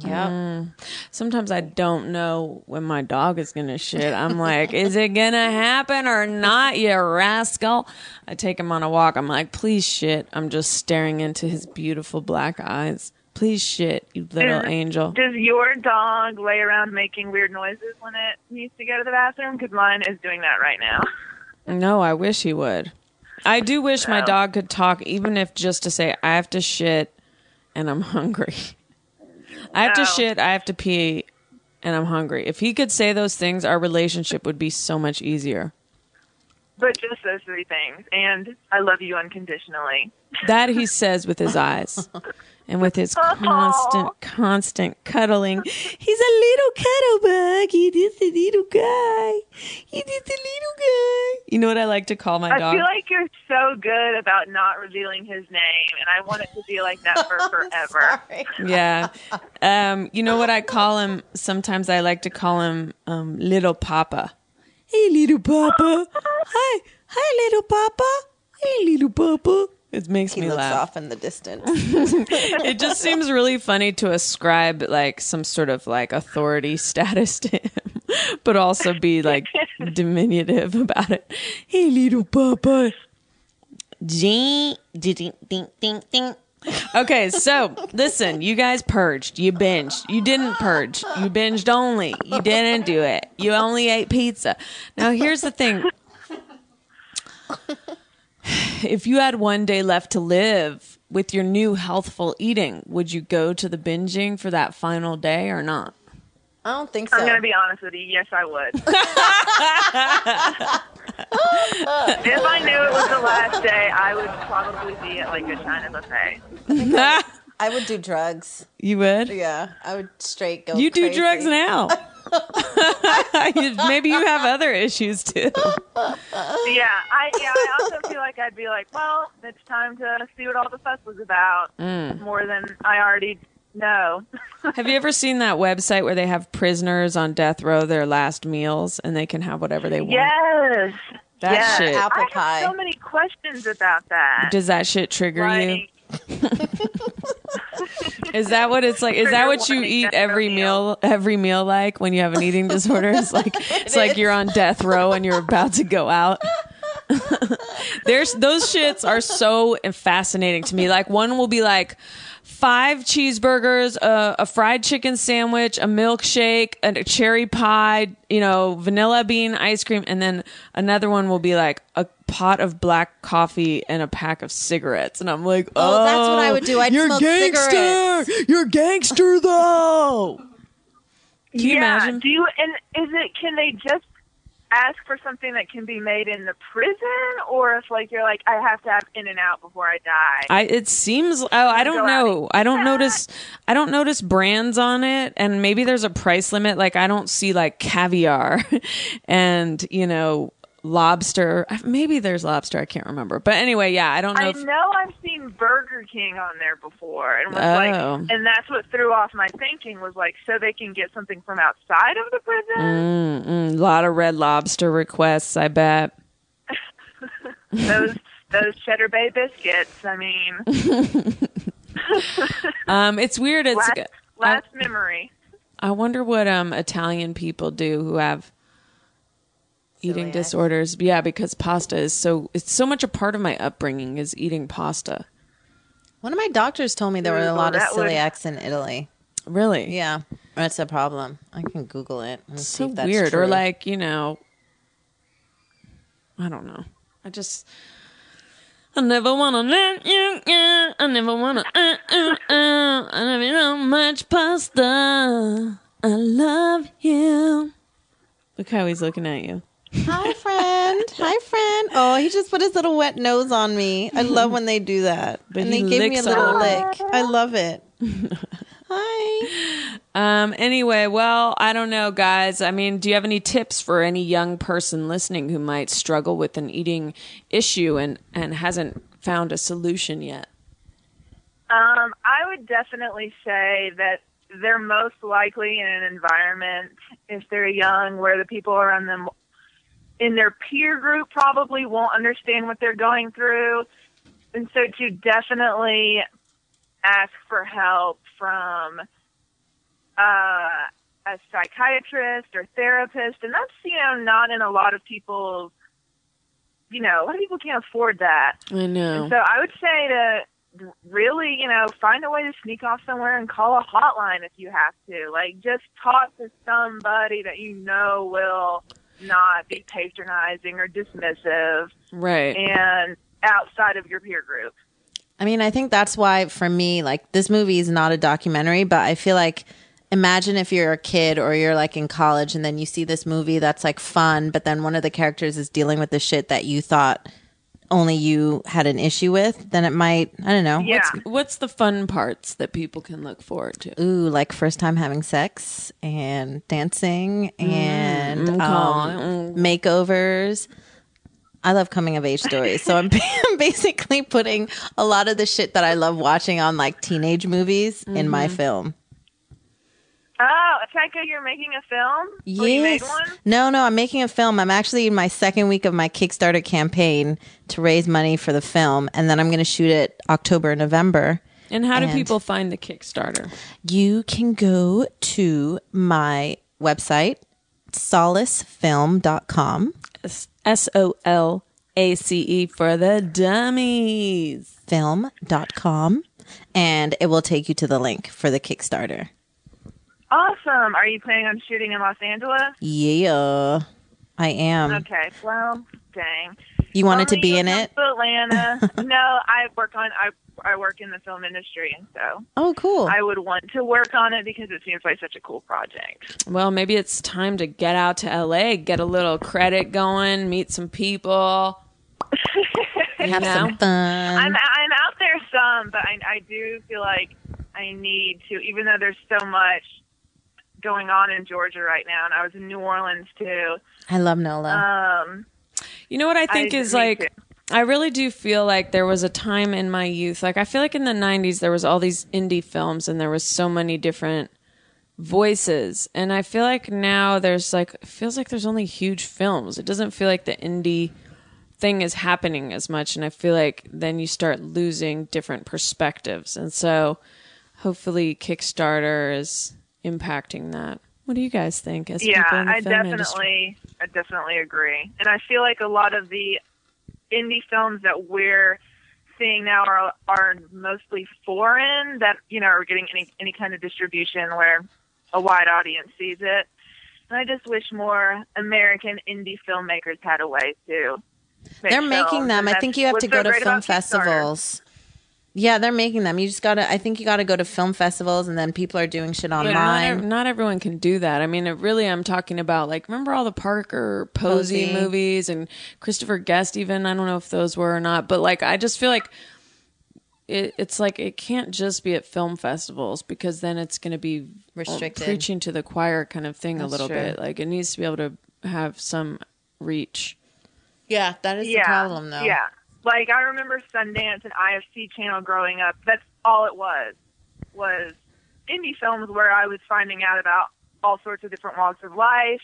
Yep. Mm. Sometimes I don't know when my dog is gonna shit. I'm like, is it gonna happen or not, you rascal? I take him on a walk. I'm like, please shit. I'm just staring into his beautiful black eyes. Please shit, you little Does- angel. Does your dog lay around making weird noises when it needs to go to the bathroom? Because mine is doing that right now. No, I wish he would. I do wish my dog could talk, even if just to say, I have to shit and I'm [LAUGHS] hungry. I have to oh. shit, I have to pee, and I'm hungry. If he could say those things, our relationship would be so much easier. But just those three things, and I love you unconditionally. That he says with his eyes [LAUGHS] and with his [LAUGHS] constant, constant cuddling. He's a little cuddle bug. He is a little guy. He is a little guy. You know what I like to call my I dog? I feel like you're so good about not revealing his name, and I want it to be like that for [LAUGHS] forever. yeah. Um, you know what I call him? Sometimes I like to call him um, Little Papa. Hey, Little Papa. Hi. Hi, Little Papa. Hey, Little Papa. It makes He me looks laugh. off in the distance. [LAUGHS] it just seems really funny to ascribe like some sort of like authority [LAUGHS] status to him, but also be like [LAUGHS] diminutive about it. Hey, little papa. Ding, ding, ding, ding, ding. Okay, so listen, you guys purged. You binged. You didn't purge. You binged only. You didn't do it. You only ate pizza. Now, here's the thing if you had one day left to live with your new healthful eating, would you go to the binging for that final day or not? I don't think so. I'm going to be honest with you. Yes, I would. [LAUGHS] [LAUGHS] if I knew it was the last day, I would probably be at like a China buffet. I would do drugs. [LAUGHS] you would? Yeah, I would straight go. You do drugs now. [LAUGHS] You- Maybe you have other issues too. Yeah, I yeah. I also feel like I'd be like, well, it's time to see what all the fuss was about, mm. more than I already know. [LAUGHS] Have you ever seen that website where they have prisoners on death row their last meals and they can have whatever they want? yes. That yes. shit. Apple I have so many questions about that. Does that shit trigger you? [LAUGHS] Is that what it's like? Is that what you eat every meal every meal like when you have an eating disorder? It's like [LAUGHS] it's like you're on death row and you're about to go out. [LAUGHS] There's those shits are so fascinating to me. Like one will be like five cheeseburgers, a, a fried chicken sandwich, a milkshake, a cherry pie, you know, vanilla bean ice cream, and then another one will be like a pot of black coffee and a pack of cigarettes. And I'm like, oh, Oh, that's what I would do. I'd you're smoke gangster. cigarettes. You're gangster though. Can you yeah. imagine? Do you and is it? Can they just ask for something that can be made in the prison, or if like you're like, I have to have In and Out before I die? I it seems oh I don't know. I don't eat notice I don't notice brands on it and maybe there's a price limit like I don't see like caviar [LAUGHS] and you know lobster. Maybe there's lobster, I can't remember. But anyway, yeah, I don't know I if know I've seen Burger King on there before, and was Oh. like, and that's what threw off my thinking was like, so they can get something from outside of the prison. mm, mm, a lot of red lobster requests, I bet. [LAUGHS] Those those Cheddar Bay biscuits. I mean, [LAUGHS] [LAUGHS] Um it's weird it's last, last memory. I wonder what um Italian people do who have eating Celiac. disorders. Yeah, because pasta is so it's so much a part of my upbringing is eating pasta. One of my doctors told me there were a Ooh, lot of that would- celiacs in Italy. Really? Yeah, that's a problem. I can Google it. And see so if that's weird or true. like you know i don't know i just i never wanna let you go i never wanna uh, uh, uh, i never know much pasta i love you look how he's looking at you Hi, friend. Hi, friend. Oh, he just put his little wet nose on me. I love when they do that. But and he they gave me a little on lick. I love it. Hi. um anyway well i don't know guys i mean do you have any tips for any young person listening who might struggle with an eating issue and and hasn't found a solution yet Um, I would definitely say that they're most likely in an environment, if they're young, where the people around them in their peer group probably won't understand what they're going through. And so to definitely ask for help from uh, a psychiatrist or therapist. And that's, you know, not in a lot of people's, you know, a lot of people can't afford that. I know. So I would say to really, you know, find a way to sneak off somewhere and call a hotline if you have to. Like, just talk to somebody that you know will not be patronizing or dismissive right. and outside of your peer group. I mean, I think that's why for me, like this movie is not a documentary, but I feel like imagine if you're a kid or you're like in college and then you see this movie that's like fun, but then one of the characters is dealing with the shit that you thought only you had an issue with, then it might, I don't know. Yeah. What's the fun parts that people can look forward to? Ooh, like first time having sex and dancing and Mm, um, makeovers. I love coming of age stories. So [LAUGHS] I'm basically putting a lot of the shit that I love watching on like teenage movies in my Mm-hmm. film. Oh, Tchaiko, you're making a film? Or you made Yes. one? No, no, I'm making a film. I'm actually in my second week of my Kickstarter campaign to raise money for the film. And then I'm going to shoot it October, November. And how do And- people find the Kickstarter? You can go to my website, solacefilm.com. S O L A C E for the dummies. film.com and it will take you to the link for the Kickstarter. Awesome. Are you planning on shooting in Los Angeles? Yeah, I am. Okay. Well, dang. You wanted to be in it? Atlanta. [LAUGHS] no, I work on I I work in the film industry, and so Oh, cool. I would want to work on it because it seems like such a cool project. Well, maybe it's time to get out to LA, get a little credit going, meet some people. [LAUGHS] Have know? some fun. I'm I'm out there some, but I I do feel like I need to, even though there's so much going on in Georgia right now, and I was in New Orleans too. I love Nola. Um, You know what I think I- is like too. I really do feel like there was a time in my youth like I feel like in the 90s there was all these indie films and there was so many different voices and I feel like now there's like feels like there's only huge films. It doesn't feel like the indie thing is happening as much and I feel like then you start losing different perspectives. And so hopefully Kickstarter is impacting that. What do you guys think as yeah, people in the I film industry? definitely, I definitely agree, and I feel like a lot of the indie films that we're seeing now are are mostly foreign that you know are getting any any kind of distribution where a wide audience sees it. And I just wish more American indie filmmakers had a way to. make They're making films, them. and I think you have to go to film festivals. Yeah, they're making them. You just gotta. I think you gotta go to film festivals, and then people are doing shit But not, online. ev- not everyone can do that. I mean, it really, I'm talking about like, remember all the Parker Posey, Posey. movies and Christopher Guest, even? I don't know if those were or not, but like, I just feel like it, it's like it can't just be at film festivals because then it's going to be um, Restricted. preaching to the choir kind of thing a little true. bit. Like, it needs to be able to have some reach. yeah, that is the problem, though. Yeah. Like I remember Sundance and IFC channel growing up. That's all it was. Was indie films where I was finding out about all sorts of different walks of life.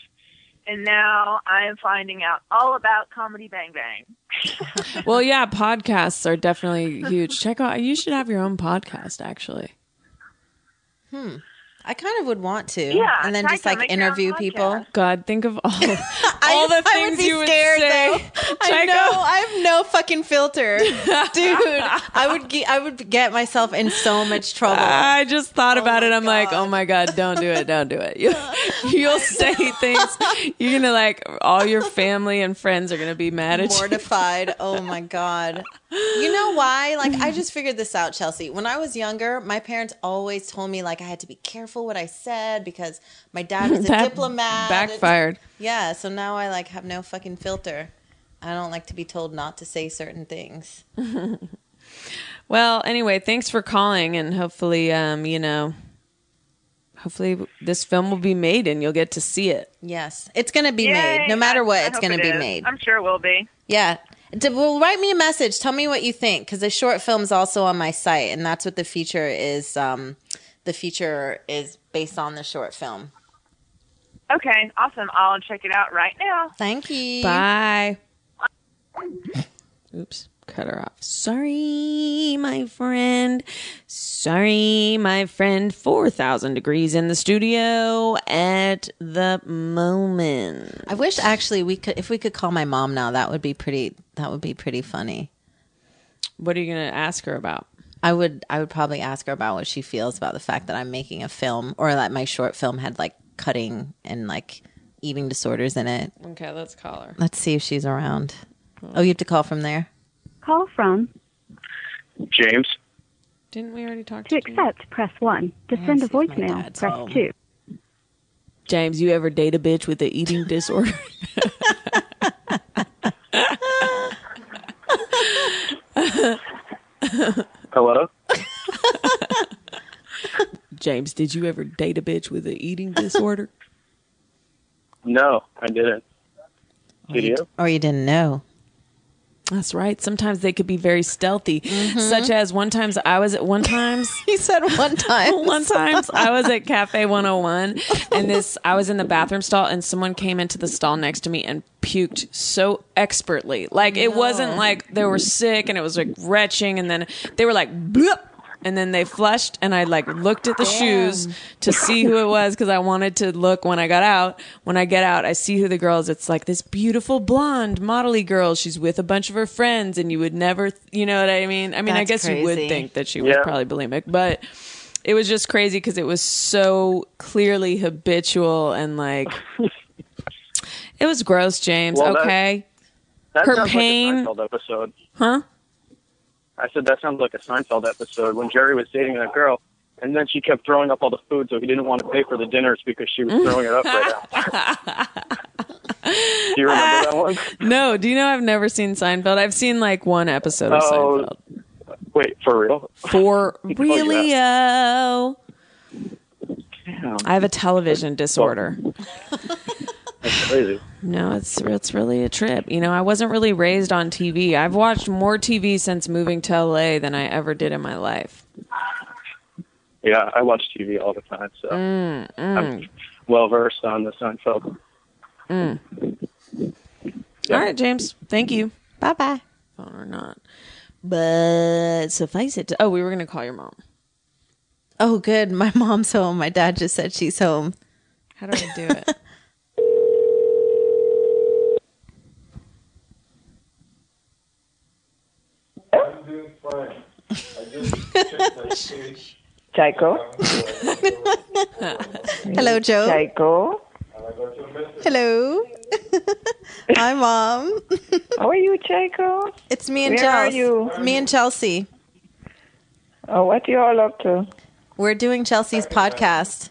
And now I am finding out all about Comedy Bang Bang. [LAUGHS] well, yeah, podcasts are definitely huge. Check out, you should have your own podcast, actually. Hmm. I kind of would want to. Yeah, and then just like make your interview people. God, think of all, [LAUGHS] all the I things would be you would scared, say. though. [LAUGHS] I know. I have no fucking filter, [LAUGHS] dude. I would. Ge- I would get myself in so much trouble. I just thought oh about it. I'm like, oh my god, don't do it, don't do it. You, you'll say things. You're gonna like all your family and friends are gonna be mad at you. mortified. Oh my god. You know why? Like I just figured this out, Chelsea. When I was younger, my parents always told me like I had to be careful what I said because my dad [LAUGHS] was a That diplomat. Backfired. Yeah, so now I like have no fucking filter. I don't like to be told not to say certain things. [LAUGHS] Well, anyway, thanks for calling, and hopefully, um, you know, hopefully this film will be made and you'll get to see it. Yes, it's gonna be Yay! made. No matter what, I it's hope gonna be is. made. I'm sure it will be. Yeah. D- well, write me a message. Tell me what you think because the short film's also on my site, and that's what the feature is. Um, the feature is based on the short film. Okay, awesome. I'll check it out right now. Thank you. Bye. [LAUGHS] Oops, cut her off. Sorry, my friend. Sorry, my friend. 4,000 degrees in the studio at the moment. I wish actually we could if we could call my mom now. That would be pretty. That would be pretty funny. What are you going to ask her about? I would I would probably ask her about what she feels about the fact that I'm making a film or that my short film had like cutting and like eating disorders in it. Okay, let's call her. Let's see if she's around. Oh, you have to call from there. Call from. James. Didn't we already talk To to you? accept, press 1. To Yeah, send a see if my voicemail, press home. 2. James, you ever date a bitch with an eating disorder? [LAUGHS] [LAUGHS] [LAUGHS] Hello. [LAUGHS] James, did you ever date a bitch with an eating disorder? No, I didn't. Oh, did you? Or oh, you didn't know. That's right. Sometimes they could be very stealthy, Mm-hmm. such as one times I was at one times. [LAUGHS] He said one time. [LAUGHS] one times I was at Cafe 101 and this I was in the bathroom stall and someone came into the stall next to me and puked so expertly. Like it wasn't like they were sick and it was like retching and then they were like bloop and then they flushed and I like looked at the shoes to see who it was because I wanted to look when I got out. When I get out, I see who the girl is. It's like this beautiful blonde modelly girl. She's with a bunch of her friends and you would never, you know what I mean? I mean, I That's guess you would think that she was Yeah. probably bulimic, but it was just crazy because it was so clearly habitual and like [LAUGHS] it was gross, James. Well, okay, That Her pain- like a Seinfeld episode. huh? I said that sounds like a Seinfeld episode when Jerry was dating that girl, and then she kept throwing up all the food, so he didn't want to pay for the dinners because she was throwing it up right after. [LAUGHS] Do you remember that one? [LAUGHS] No, do you know I've never seen Seinfeld? I've seen like one episode of Oh, Seinfeld. Wait, for real? For [LAUGHS] really, oh, I have a television disorder. that's crazy. No, it's it's really a trip. You know, I wasn't really raised on TV. I've watched more TV since moving to LA than I ever did in my life. Yeah, I watch TV all the time, so Mm, I'm well versed on the Seinfeld. All right, James. Thank you. Bye bye. phone or not. But suffice it to, oh, we were going to call your mom. Oh, good. My mom's home. My dad just said she's home. How do I do it? [LAUGHS] Tchaiko, [LAUGHS] Hello, Joe. Tchaiko, Hello. [LAUGHS] Hi, mom. how are you, Chico? It's me and Where are Chelsea. you? Me and Chelsea. Oh, what do you all up to? We're doing Chelsea's podcast.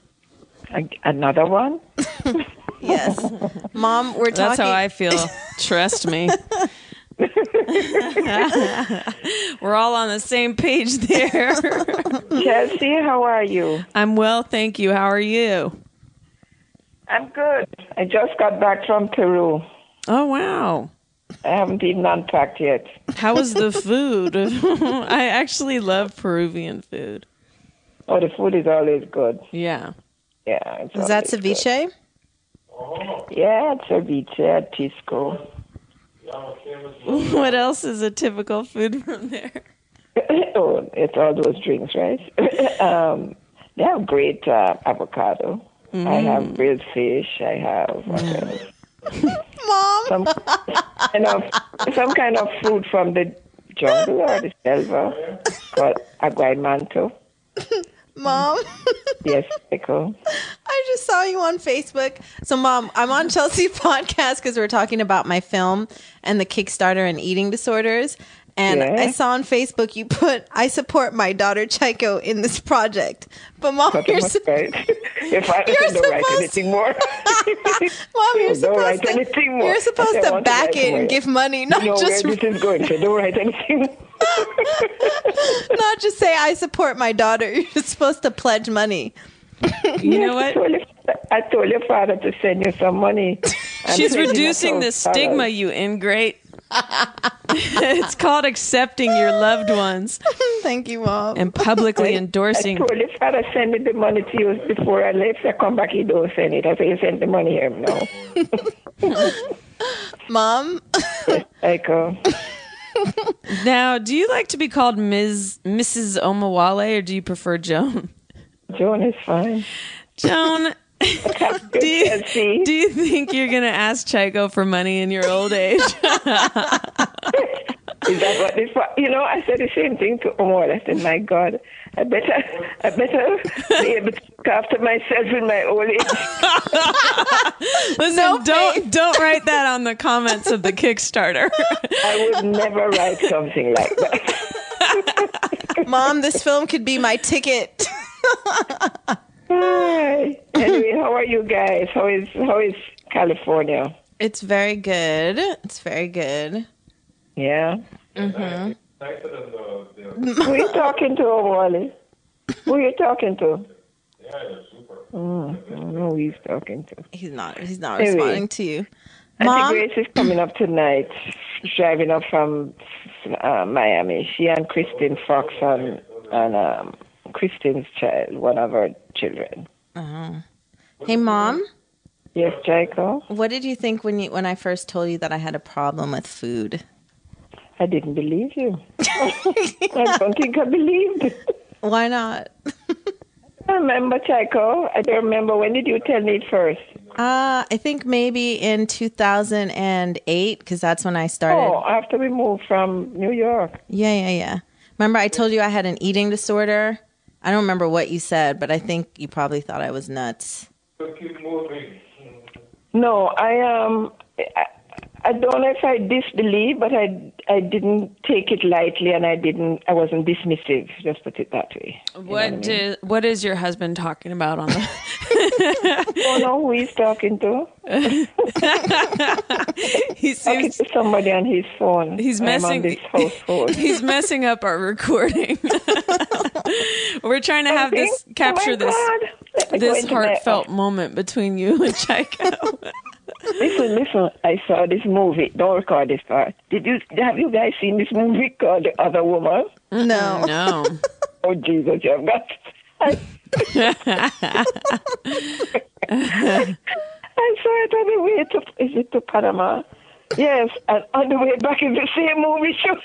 Another one? [LAUGHS] Yes, mom. We're That's how I feel. Trust me. [LAUGHS] we're all on the same page there. [LAUGHS] Chelsea, how are you? I'm well, thank you. How are you? I'm good. I just got back from Peru. Oh, wow. I haven't even unpacked yet. How was the [LAUGHS] food? I actually love Peruvian food. Oh, the food is always good. Yeah. Yeah. It's Is that always ceviche? good. Yeah, it's ceviche at Tisco. [LAUGHS] What else is a typical food from there? [LAUGHS] oh, it's all those drinks, right? [LAUGHS] um, they have great uh, avocado. I have grilled fish. I have what else? Mom. some kind of some kind of fruit from the jungle or the selva called aguaymanto. Mom. [LAUGHS] Yes, pickle. I just saw you on Facebook. So, mom, I'm on Chelsea [LAUGHS] podcast because we're talking about my film and the Kickstarter and eating disorders. And Yeah. I saw on Facebook you put, I support my daughter Tchaiko in this project. But, mom, you're, I'm sup- afraid [LAUGHS] if I You're don't write anything more, mom, you're supposed to, you're supposed to back it and give money, not you know just where this is going. So don't write anything. Not just say I support my daughter. [LAUGHS] You're supposed to pledge money. You know what? I told your father to send you some money. [LAUGHS] She's pledge him a reducing the thousand stigma, you ingrate. [LAUGHS] it's called accepting your loved ones Thank you, mom. and publicly endorsing. I told your father to send me the money to you before I left. I come back, he don't send it. I say, you send the money here now. Mom, I go, Now, do you like to be called Ms. Mrs. Omawale or do you prefer Joan? Joan is fine. Joan, do you, do you think you're going to ask Chico for money in your old age? [LAUGHS] Is that what this was? You know, I said the same thing to Omar. I said, my God, I better, I better be able to look after myself in my old age. Listen, don't don't write that on the comments of the Kickstarter. I would never write something like that. mom, this film could be my ticket. [LAUGHS] Hi. Anyway, [LAUGHS] how are you guys? How is how is California? It's very good. It's very good. Yeah. Mm-hmm. Who are you talking to, Wally? Who are you talking to? Mm, I don't know who he's talking to. He's not. He's not Anyway. responding to you. Auntie Mom, Grace is coming up tonight, driving up from uh, Miami. She and Christine Fox and, and um, Christine's child, one of her children. hey, mom. Yes, Jaco? What did you think when you when I first told you that I had a problem with food? I didn't believe you. [LAUGHS] I don't think I believed. Why not? I remember, Chaco. I don't remember. When did you tell me it first? Uh, I think maybe in 2008 because that's when I started. Oh, after we moved from New York. Yeah, yeah, yeah. Remember, I told you I had an eating disorder. I don't remember what you said, but I think you probably thought I was nuts. No, I um, I, I don't know if I disbelieve, but I I didn't take it lightly, and I didn't. I wasn't dismissive. Just put it that way. What do, what is your husband talking about on the Oh no, who he's talking to? [LAUGHS] He Talking to somebody on his phone. He's messing- on [LAUGHS] he's messing up our recording. [LAUGHS] We're trying to have this oh capture oh this God. Let me go this into my- heartfelt moment between you and Chico. Listen, listen. I saw this movie. Don't record this part. Did you have you guys seen this movie called The Other Woman? No. Mm, no. Oh Jesus, you've got. I, I saw it on the way to is it to Panama? Yes, and on the way back in the same movie show.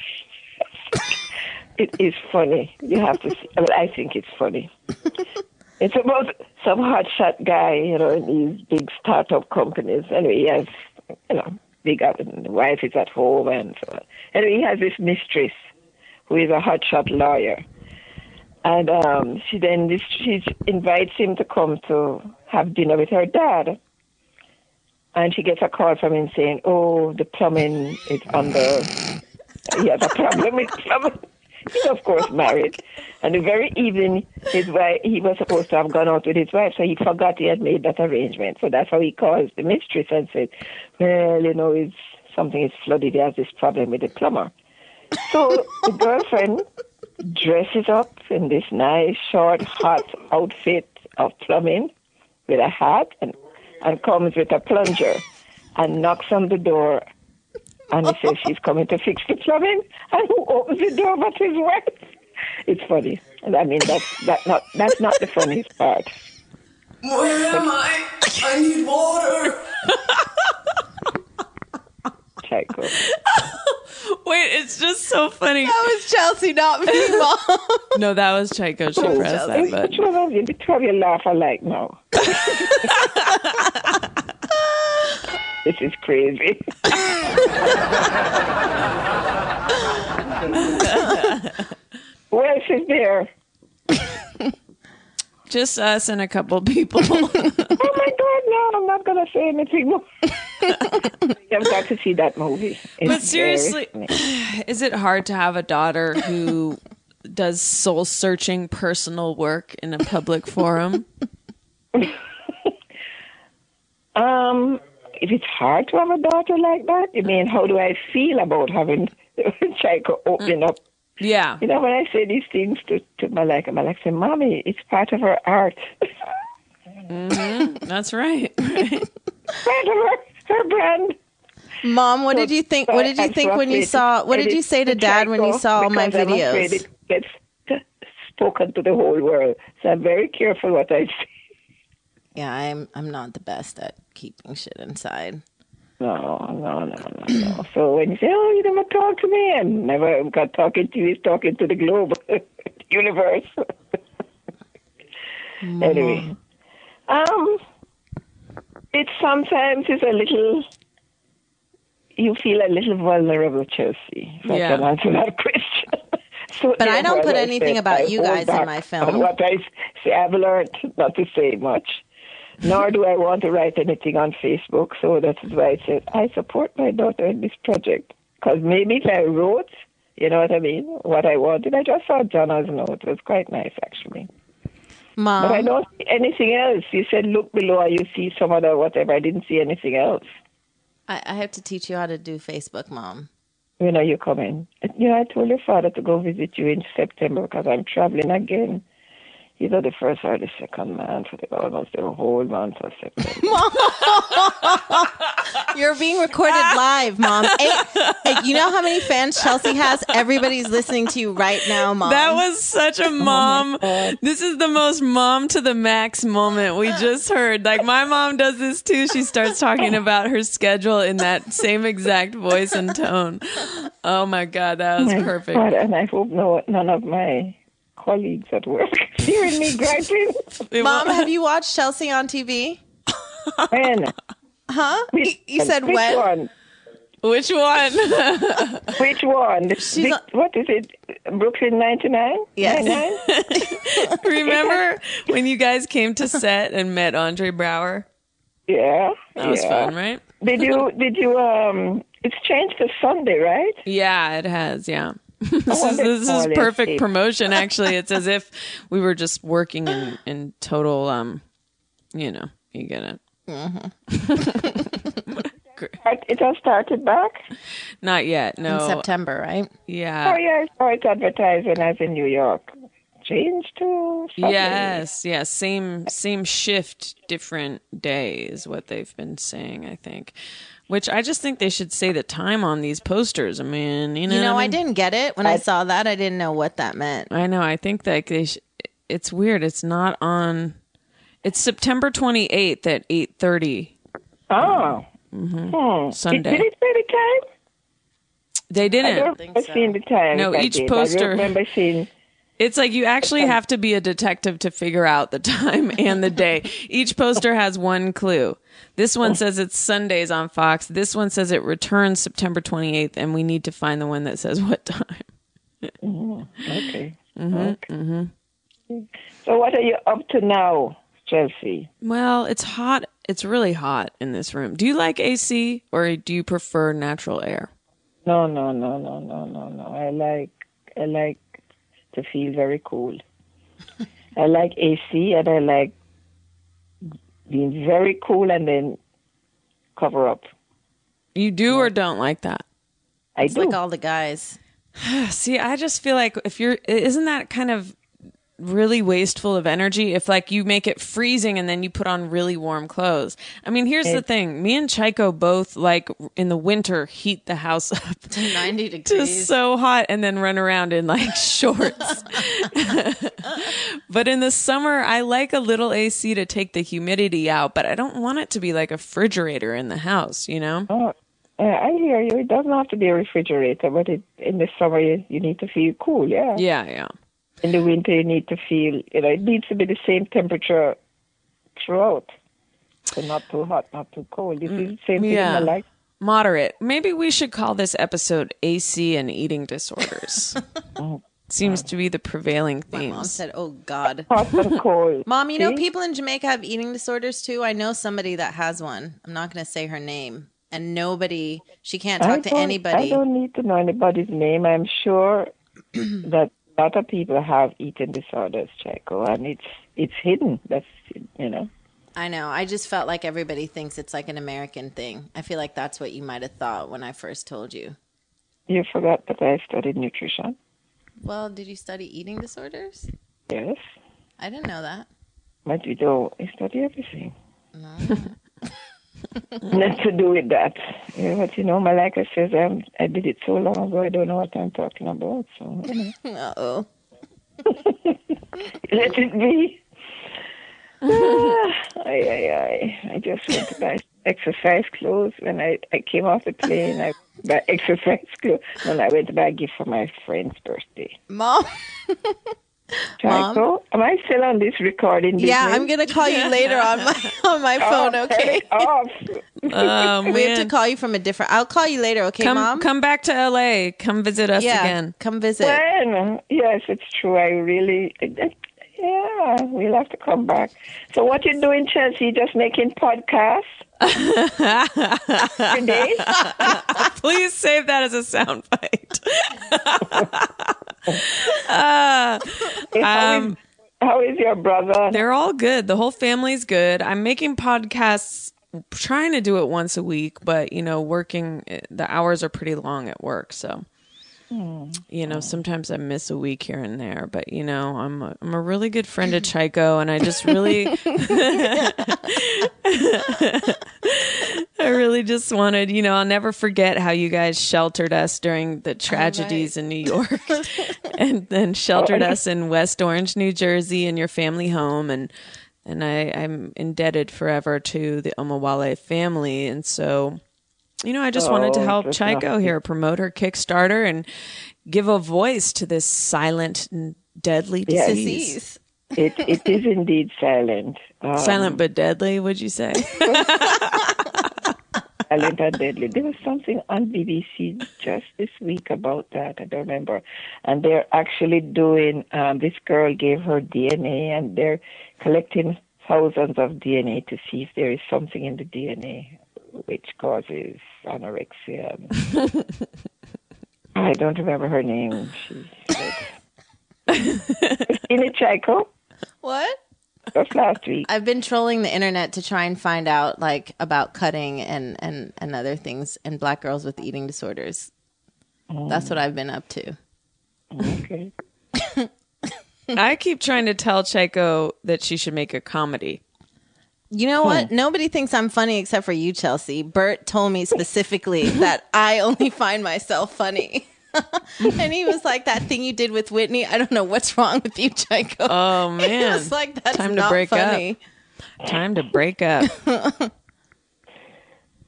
[LAUGHS] it is funny. You have to see. Well, I think it's funny. It's about some hotshot guy, you know, in these big startup companies. Anyway, he has, you know, big up, and the wife is at home, and so on. Anyway, he has this mistress who is a hotshot lawyer. And um, she then she invites him to come to have dinner with her dad. And she gets a call from him saying, "Oh, the plumbing is under. [LAUGHS] He has a problem with plumbing." He's of course married. And the very evening, his wife he was supposed to have gone out with his wife, so he forgot he had made that arrangement. So that's how he calls the mistress and said, "Well, you know, it's something is flooded. He has this problem with the plumber." So the girlfriend dresses up in this nice, short, hot [LAUGHS] outfit of plumbing with a hat and, and comes with a plunger and knocks on the door. And he says she's coming to fix the plumbing. And who opens the door but his wife? It's funny. I mean, that's, that not, that's not the funniest part. Where am I? I need water. [LAUGHS] Tchaiko. [LAUGHS] Wait, it's just so funny. That was Chelsea, not me, [LAUGHS] mom. No, that was Chico. She pressed that Which button. one of you? The two of you laugh alike now. [LAUGHS] this is crazy. Where is else is there? Just us and a couple people. [LAUGHS] Oh my [LAUGHS] God, no, I'm not going to say anything more. [LAUGHS] You've got to see that movie. It's But seriously, [SIGHS] is it hard to have a daughter who does soul searching personal work in a public forum? Um, if it's hard to have a daughter like that, you mean how do I feel about having Chico opening up? Yeah. You know, when I say these things to, to Malika, Malika say, Mommy, it's part of her art. Mm-hmm. That's [LAUGHS] right. part of her, her brand. Mom, what did you think? What did you think when you saw? What did you say to Dad when you saw all my because I'm videos? It gets spoken to the whole world, so I'm very careful what I say. Yeah, I'm. I'm not the best at keeping shit inside. No, no, no, no, no. So when you say, "Oh, you never talk to me," I'm never got talking to you. Is talking to the globe, [LAUGHS] universe. anyway, um, it sometimes is a little. You feel a little vulnerable, Chelsea. If Yeah. I can answer that [LAUGHS] question. [LAUGHS] so But I don't put as anything said, about I you guys in my film. What I say, I've learned not to say much. Nor do I want to write anything on Facebook, so that is why I said I support my daughter in this project. Because maybe if I wrote, you know what I mean, what I wanted, I just saw Jonah's note. It was quite nice, actually. Mom, But I don't see anything else. You said look below you see some other whatever. I didn't see anything else. I, I have to teach you how to do Facebook, Mom. When are you coming? You know, I told your father to go visit you in September because I'm traveling again. Either the first or the second month, for the, almost the whole month of September. [LAUGHS] You're being recorded live, Mom. Eight, hey, you know how many fans Chelsea has? Everybody's listening to you right now, Mom. That was such Oh a mom. this is the most mom to the max moment we just heard. Like my mom does this too. She starts talking about her schedule in that same exact voice and tone. Oh my god, that was My perfect. God, and I hope no none of my colleagues at work [LAUGHS] hearing me griping. Mom, have you watched Chelsea on TV? When? Huh? You, you said Which when? one? Which one? [LAUGHS] Which one? She's big- on- what is it? Brooklyn 99? Yes. 99? [LAUGHS] Remember when you guys came to set and met Andre Braugher? Yeah. That was yeah. fun, right? Did you, did you, um, it's changed to Sunday, right? Yeah, it has. Yeah. [LAUGHS] this is this is perfect Paul promotion. [LAUGHS] Actually, it's as if we were just working in in total. Um, you know, you get it. [LAUGHS] It has started back? Not yet. No. In September, right? Yeah. Oh, yeah, I saw it advertised when I was in New York. Change to Sunday. Yes, yes, same same shift, different day is what they've been saying. I think, which I just think they should say the time on these posters. I mean, you know, You know, I mean? didn't get it when I saw that. I didn't know what that meant. I know. I think that they. Sh- it's weird. It's not on. It's September twenty eighth at eight thirty Oh. Mm-hmm. Hmm. Sunday. Did, did it say the time? They didn't. don't remember seeing the time. No, each did. poster- I remember seeing. It's like you actually have to be a detective to figure out the time and the day. [LAUGHS] Each poster has one clue. This one says it's Sundays on Fox. This one says it returns September 28th, and we need to find the one that says what time. Okay. Mm-hmm, okay. So, what are you up to now, Chelsea? Well, it's hot. It's really hot in this room. Do you like AC or do you prefer natural air? No, no, no, no, no, no, no. I like, I like to feel very cool. [LAUGHS] I like AC and I like being very cool and then cover up. You do or don't like that? I It's do. like all the guys. [SIGHS] See, I just feel like if you're, isn't that kind of really wasteful of energy if like you make it freezing and then you put on really warm clothes. I mean, here's the thing. Me and Chico both like in the winter heat the house up [LAUGHS] to 90 [LAUGHS] to degrees. so hot and then run around in like [LAUGHS] shorts. but in the summer, I like a little AC to take the humidity out, but I don't want it to be like a refrigerator in the house, you know? Oh, uh, I hear you. It doesn't have to be a refrigerator, but it, in the summer you, you need to feel cool. Yeah. Yeah, yeah. In the winter you need to feel. You know, it needs to be the same temperature throughout. So not too hot, not too cold. This is the same thing yeah. in my life. Moderate. Maybe we should call this episode AC and eating disorders. [LAUGHS] Oh, Seems to be the prevailing My mom said, "Oh God." Hot and [LAUGHS] cold. Mom, you know people in Jamaica have eating disorders too. I know somebody that has one. I'm not going to say her name, and nobody. She can't I talk to anybody. I don't need to know anybody's name. I'm sure [CLEARS THROAT] that a lot of people have eating disorders, Chaco, and it's it's hidden. That's you know. I know. I just felt like everybody thinks it's like an American thing. I feel like that's what you might have thought when I first told you. You forgot that I studied nutrition. Well, did you study eating disorders? Yes, I didn't know that. but you do. I study everything. [LAUGHS] [LAUGHS] Nothing to do with that. Yeah, but you know, Malika says um, I did it so long ago, I don't know what I'm talking about. So, you know, [LAUGHS] Oh. [LAUGHS] let it be. ah, ay, ay, ay. I just went to buy exercise clothes when I, I came off the plane. I buy exercise clothes. Then I went to buy a gift for my friend's birthday. Mom. Chico, um, am I still on this recording? Yeah. I'm gonna call you later on my [LAUGHS] on my oh, phone. Oh, Okay. turn it off. Oh [LAUGHS] [LAUGHS] We have to call you from a different. I'll call you later. Okay, Come mom. come back to LA. Come visit us yeah, again. come visit. When? Yes, it's true. I really, yeah, we'll have to come back. So, what you doing, Chelsea? Just making podcasts today? [LAUGHS] Please save that as a soundbite. uh, um, how is your brother? they're all good. The whole family's good. I'm making podcasts, trying to do it once a week, but you know, working the hours are pretty long at work, so. You know, mm. sometimes I miss a week here and there, but you know, I'm a, I'm a really good friend of [LAUGHS] Chico, and I just really, [LAUGHS] [LAUGHS] I really just wanted, you know, I'll never forget how you guys sheltered us during the oh, tragedies in New York, and then sheltered oh. us in West Orange, New Jersey, in your family home, and and I, I'm indebted forever to the Omawale family, and so you know, I just wanted to Oh, help Chico here promote her Kickstarter and give a voice to this silent and deadly Yes. disease. Disease. It, it is [LAUGHS] indeed silent. Um, Silent but deadly, would you say? [LAUGHS] silent and [LAUGHS] deadly. There was something on BBC just this week about that. I don't remember. And they're actually doing. Um, this girl gave her DNA, and they're collecting thousands of DNA to see if there is something in the DNA which causes anorexia. [LAUGHS] I don't remember her name. She's [LAUGHS] Christina Chico. What? Just last week. I've been trolling the internet to try and find out like about cutting and and and other things and black girls with eating disorders. That's what mm. I've been up to. Okay. [LAUGHS] I keep trying to tell Chico that she should make a comedy. You know what? Hmm. Nobody thinks I'm funny except for you, Chelsea. Bert told me specifically [LAUGHS] that I only find myself funny. [LAUGHS] and he was like, "That thing you did with Whitney, I don't know what's wrong with you, Chico." Oh [LAUGHS] He man, was like, "That's Time to not break up. time to break up.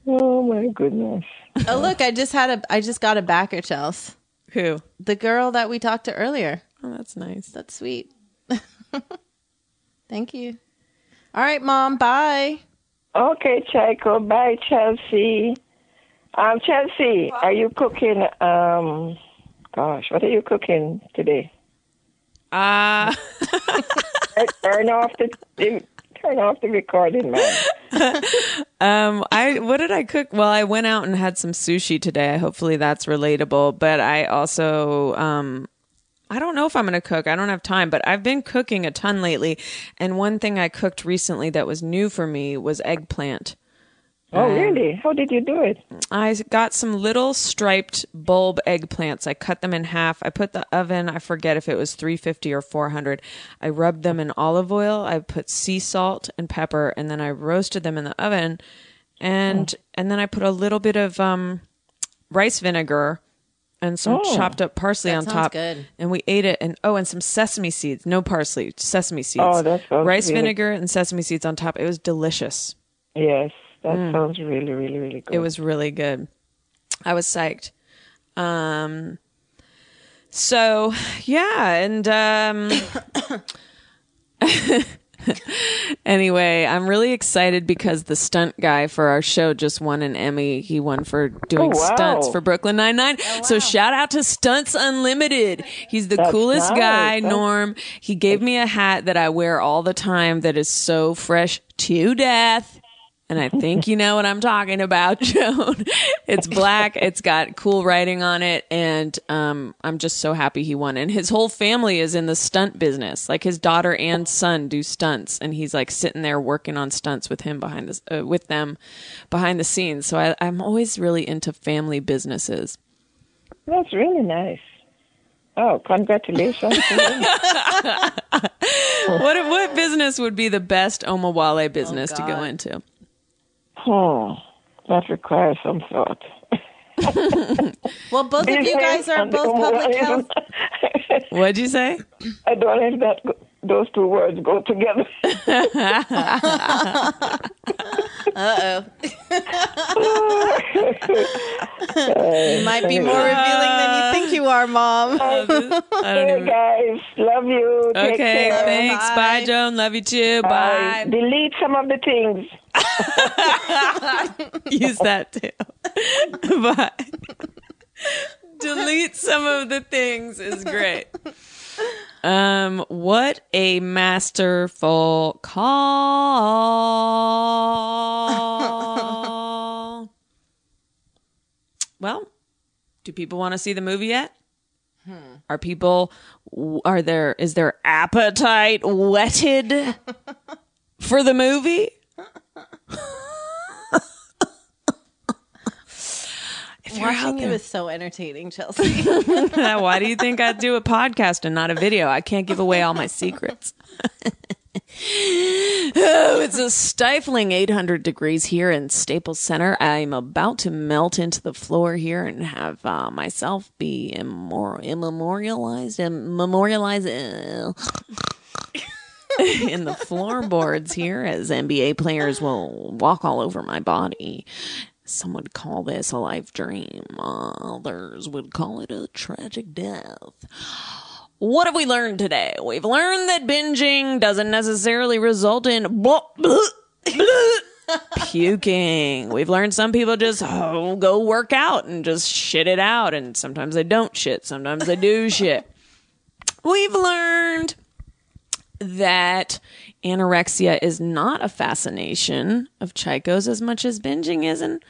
Oh my goodness. Oh, look, I just had a, I just got a backer, Chelsea. Who? The girl that we talked to earlier. Oh, that's nice. That's sweet. Thank you. All right, mom. Bye. Okay, Chico. Bye, Chelsea. Um, Chelsea, are you cooking? Um, gosh, what are you cooking today? Ah, turn off the, the turn off the recording, man. [LAUGHS] um, I what did I cook? Well, I went out and had some sushi today. Hopefully that's relatable. But I also, um, I don't know if I'm going to cook. I don't have time, but I've been cooking a ton lately. And one thing I cooked recently that was new for me was eggplant. Oh, really? How did you do it? I got some little striped bulb eggplants. I cut them in half. I put the oven, I forget if it was 350 or 400. I rubbed them in olive oil. I put sea salt and pepper and then I roasted them in the oven. And and then I put a little bit of um rice vinegar and some Oh. chopped up parsley That on top. good. And we ate it and oh and some sesame seeds. No parsley, sesame seeds. Oh, that sounds rice really- vinegar and sesame seeds on top. It was delicious. Yes, that sounds really, really, really good. It was really good. I was psyched. Um so yeah, and um [COUGHS] [COUGHS] [LAUGHS] [LAUGHS] Anyway, I'm really excited because the stunt guy for our show just won an Emmy. He won for doing Oh, wow. stunts for Brooklyn Nine Nine. Oh, so shout out to Stunts Unlimited. He's the That's coolest nice. guy, That's- Norm. He gave me a hat that I wear all the time that is so fresh to death. And I think you know what I'm talking about, [LAUGHS] Joan. It's black. It's got cool writing on it. And um, I'm just so happy he won. And his whole family is in the stunt business. Like his daughter and son do stunts. And he's like sitting there working on stunts with him behind this, uh, with them behind the scenes. So I, I'm always really into family businesses. That's really nice. Oh, congratulations! [LAUGHS] what what business would be the best Omawale business to go into? Hmm. That requires some thought. [LAUGHS] Well, both of you guys are both public health. [LAUGHS] What'd you say? I don't think that those two words go together. [LAUGHS] Uh oh. you might be more revealing than you think you are, Mom. I don't Hey even. guys, love you. Take Okay, care. thanks. Bye. Bye. Joan. Love you too. Bye. Bye. Delete some of the things. [LAUGHS] Use that too. [LAUGHS] but Delete some of the things is great. Um, what a masterful call. well, do people want to see the movie yet? Are people are there is their appetite whetted [LAUGHS] for the movie? If you're out Watching you there, is so entertaining, Chelsea. [LAUGHS] why do you think I do a podcast and not a video? I can't give away all my secrets. oh, it's a stifling 800 degrees here in Staples Center. I'm about to melt into the floor here and have uh, myself be immor- immemorialized, immemorialized uh, [LAUGHS] in the floorboards here as NBA players will walk all over my body. Some would call this a life dream. Others would call it a tragic death. What have we learned today? We've learned that binging doesn't necessarily result in blah, [LAUGHS] blah, blah, puking. We've learned some people just oh, go work out and just shit it out. And sometimes they don't shit. Sometimes they do shit. We've learned that anorexia is not a fascination of Tchaiko's as much as binging is, and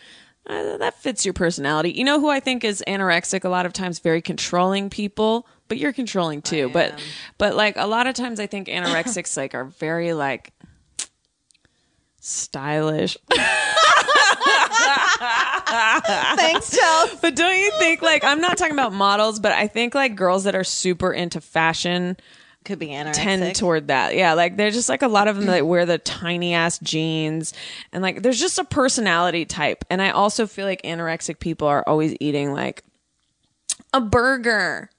uh, that fits your personality. You know who I think is anorexic a lot of times? Very controlling people, but you're controlling too. But but like a lot of times, I think anorexics like are very like stylish. [LAUGHS] Thanks, Chelsea. But don't you think like I'm not talking about models, but I think like girls that are super into fashion Could be anorexic. tend toward that. Yeah, like there's just like a lot of them that wear the tiny ass jeans and like there's just a personality type. And I also feel like anorexic people are always eating like a burger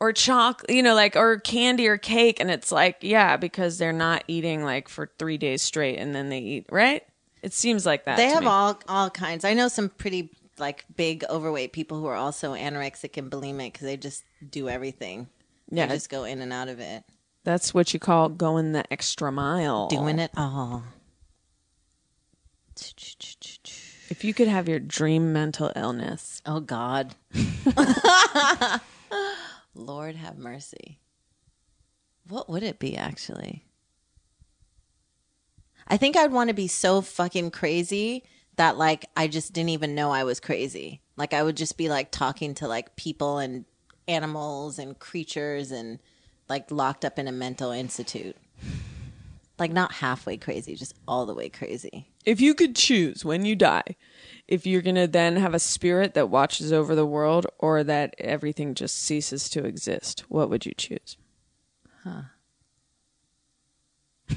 or chocolate, you know, like or candy or cake and it's like, yeah, because they're not eating like for 3 days straight and then they eat, right? It seems like that. They have me. all all kinds. I know some pretty like big overweight people who are also anorexic and bulimic because they just do everything. Yeah. They just go in and out of it, That's what you call going the extra mile. doing it all. If you could have your dream mental illness, Oh God, [LAUGHS] Lord have mercy. What would it be actually? I think I'd want to be so fucking crazy that like I just didn't even know I was crazy. Like I would just be like talking to like people and animals and creatures and like locked up in a mental institute. Like not halfway crazy, just all the way crazy. if you could choose when you die, if you're going to then have a spirit that watches over the world or that everything just ceases to exist, what would you choose? Huh. [LAUGHS]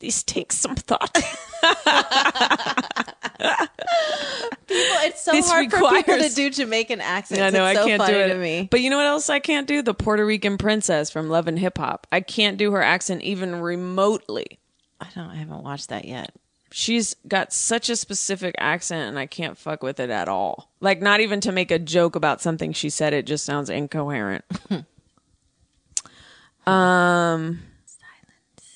These take some thought. [LAUGHS] It's so hard for people to do Jamaican accents. I know it's I so can't do it. to me. But you know what else I can't do? The Puerto Rican princess from Love and Hip Hop. I can't do her accent even remotely. I don't. I haven't watched that yet. She's got such a specific accent and I can't fuck with it at all. Like not even to make a joke about something she said, it just sounds incoherent. [LAUGHS] um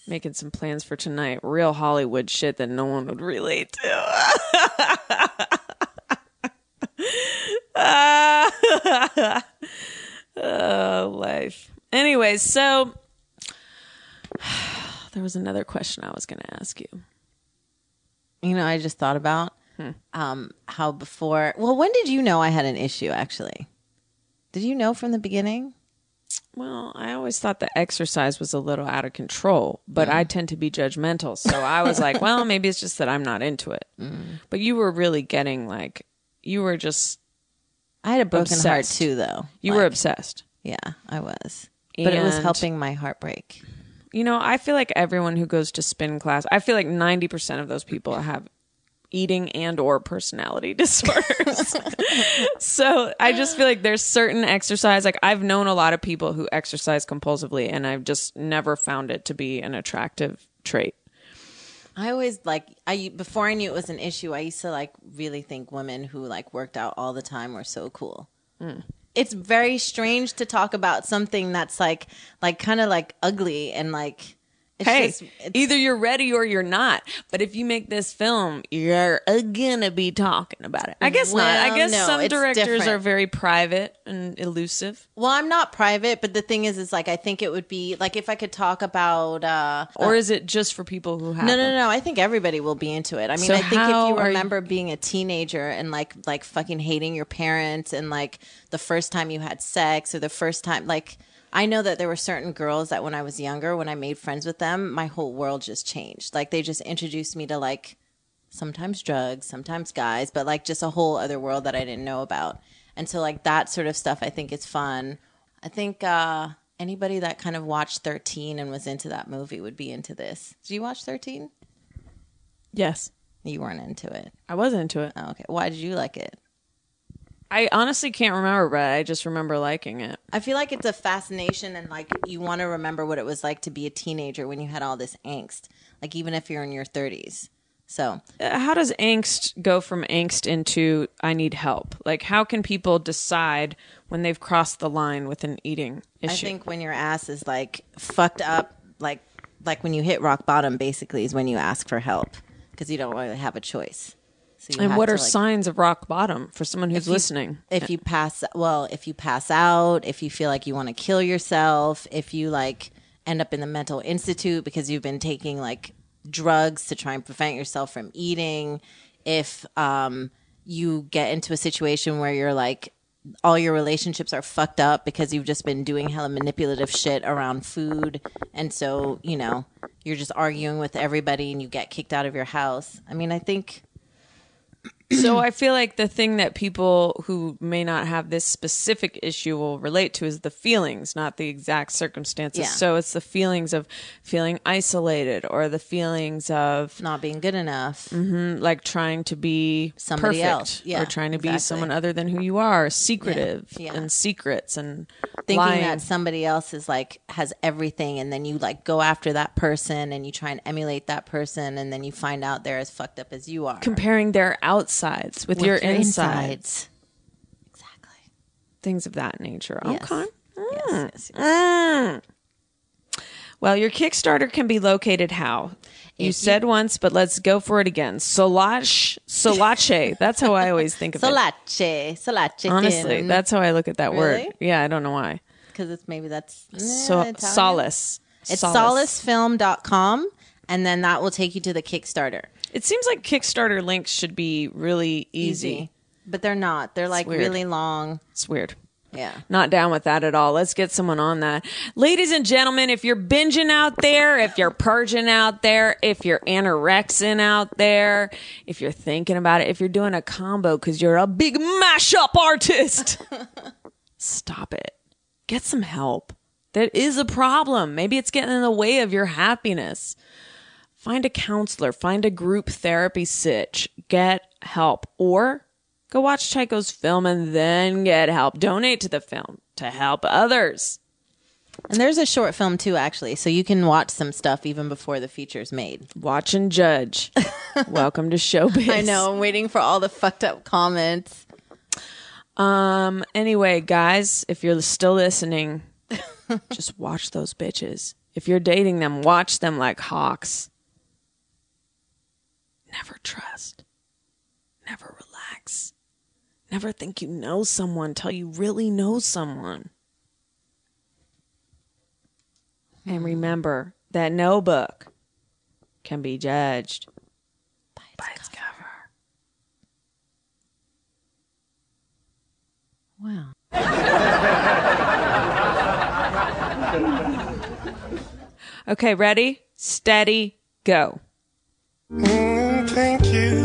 making some plans for tonight. Real Hollywood shit that no one would relate to. [LAUGHS] [LAUGHS] oh, life. Anyways, so [SIGHS] there was another question I was going to ask you. You know, I just thought about hmm. um, how before. Well, when did you know I had an issue? Actually, did you know from the beginning? Well, I always thought the exercise was a little out of control, but I mm. tend to be judgmental. So I was like, [LAUGHS] well, maybe it's just that I'm not into it. Mm. But you were really getting like, you were just, I had a broken heart Obsessed. too, though. you were obsessed. Yeah, I was. But it was helping my heartbreak. You know, I feel like everyone who goes to spin class, I feel like 90% of those people have eating and or personality [LAUGHS] disorders. [LAUGHS] so I just feel like there's certain exercise like I've known a lot of people who exercise compulsively and I've just never found it to be an attractive trait. I always like I before I knew it was an issue. I used to like really think women who like worked out all the time were so cool. Mm. It's very strange to talk about something that's like like kind of like ugly and like it's hey, just, either you're ready or you're not. But if you make this film, you're uh, gonna be talking about it. I guess not. I guess no, some directors different. are very private and elusive. well, I'm not private, but the thing is, is like I think it would be like if I could talk about. uh Or is it just for people who have No, no, them? no. I think everybody will be into it. I mean, So I think if you are you- remember being a teenager and like like fucking hating your parents and like the first time you had sex or the first time like I know that there were certain girls that when I was younger, when I made friends with them, my whole world just changed. Like they just introduced me to like sometimes drugs, sometimes guys, but like just a whole other world that I didn't know about. And so like that sort of stuff I think is fun. I think uh anybody that kind of watched 13 and was into that movie would be into this. Did you watch 13? Yes, You weren't into it. I was into it. Oh, okay. Why did you like it? I honestly can't remember, but I just remember liking it. I feel like it's a fascination and like you want to remember what it was like to be a teenager when you had all this angst. Like even if you're in your 30s. So, Uh, How does angst go from angst into I need help? Like, how can people decide when they've crossed the line with an eating issue? I think when your ass is like fucked up, like like when you hit rock bottom, basically is when you ask for help because you don't really have a choice. So and what are like, signs of rock bottom for someone who's you- listening? If you pass, well, if you pass out, if you feel like you want to kill yourself, if you like end up in the mental institute because you've been taking like drugs to try and prevent yourself from eating, if um, you get into a situation where you're like all your relationships are fucked up because you've just been doing hella manipulative shit around food and so you know you're just arguing with everybody and you get kicked out of your house i mean i think so I feel like the thing that people who may not have this specific issue will relate to is the feelings, not the exact circumstances. Yeah. So it's the feelings of feeling isolated or the feelings of not being good enough mm, like trying to be Somebody perfect else. Yeah, or trying to be someone other than who you are, secretive Yeah. and secrets and thinking lying. that somebody else is like has everything and then you like go after that person and you try and emulate that person and then you find out they're as fucked up as you are comparing their outsides with, your, insides, exactly things of that nature. Yes. Okay. yes, yes, yes. Mm. Well, your Kickstarter can be located how? You said once, but let's go for it again. Solach, Solache. [LAUGHS] That's how I always think of it. Solace, Solace. Honestly, that's how I look at that Really? word. Yeah, I don't know why. because it's maybe that's So eh, solace. It's Solace. solacefilm.com and then that will take you to the Kickstarter. It seems like Kickstarter links should be really easy. But they're not. They're like weird. really long. It's weird. Yeah. Not down with that at all. Let's get someone on that. Ladies and gentlemen, if you're binging out there, if you're purging out there, if you're anorexing out there, if you're thinking about it, if you're doing a combo because you're a big mashup artist, [LAUGHS] stop it. Get some help. That is a problem. Maybe it's getting in the way of your happiness. Find a counselor, find a group therapy sitch, get help, or go watch Tchaiko's film and then get help. Donate to the film to help others. And there's a short film too, actually. So you can watch some stuff even before the feature's made. Watch and judge. [LAUGHS] Welcome to showbiz. I know. I'm waiting for all the fucked up comments. Um. Anyway, guys, if you're still listening, [LAUGHS] just watch those bitches. If you're dating them, watch them like hawks. Never trust. Never relax. Never think you know someone till you really know someone. And hmm. remember that no book can be judged by its cover. Wow. [LAUGHS] Okay, ready, steady, go. Hmm. Thank you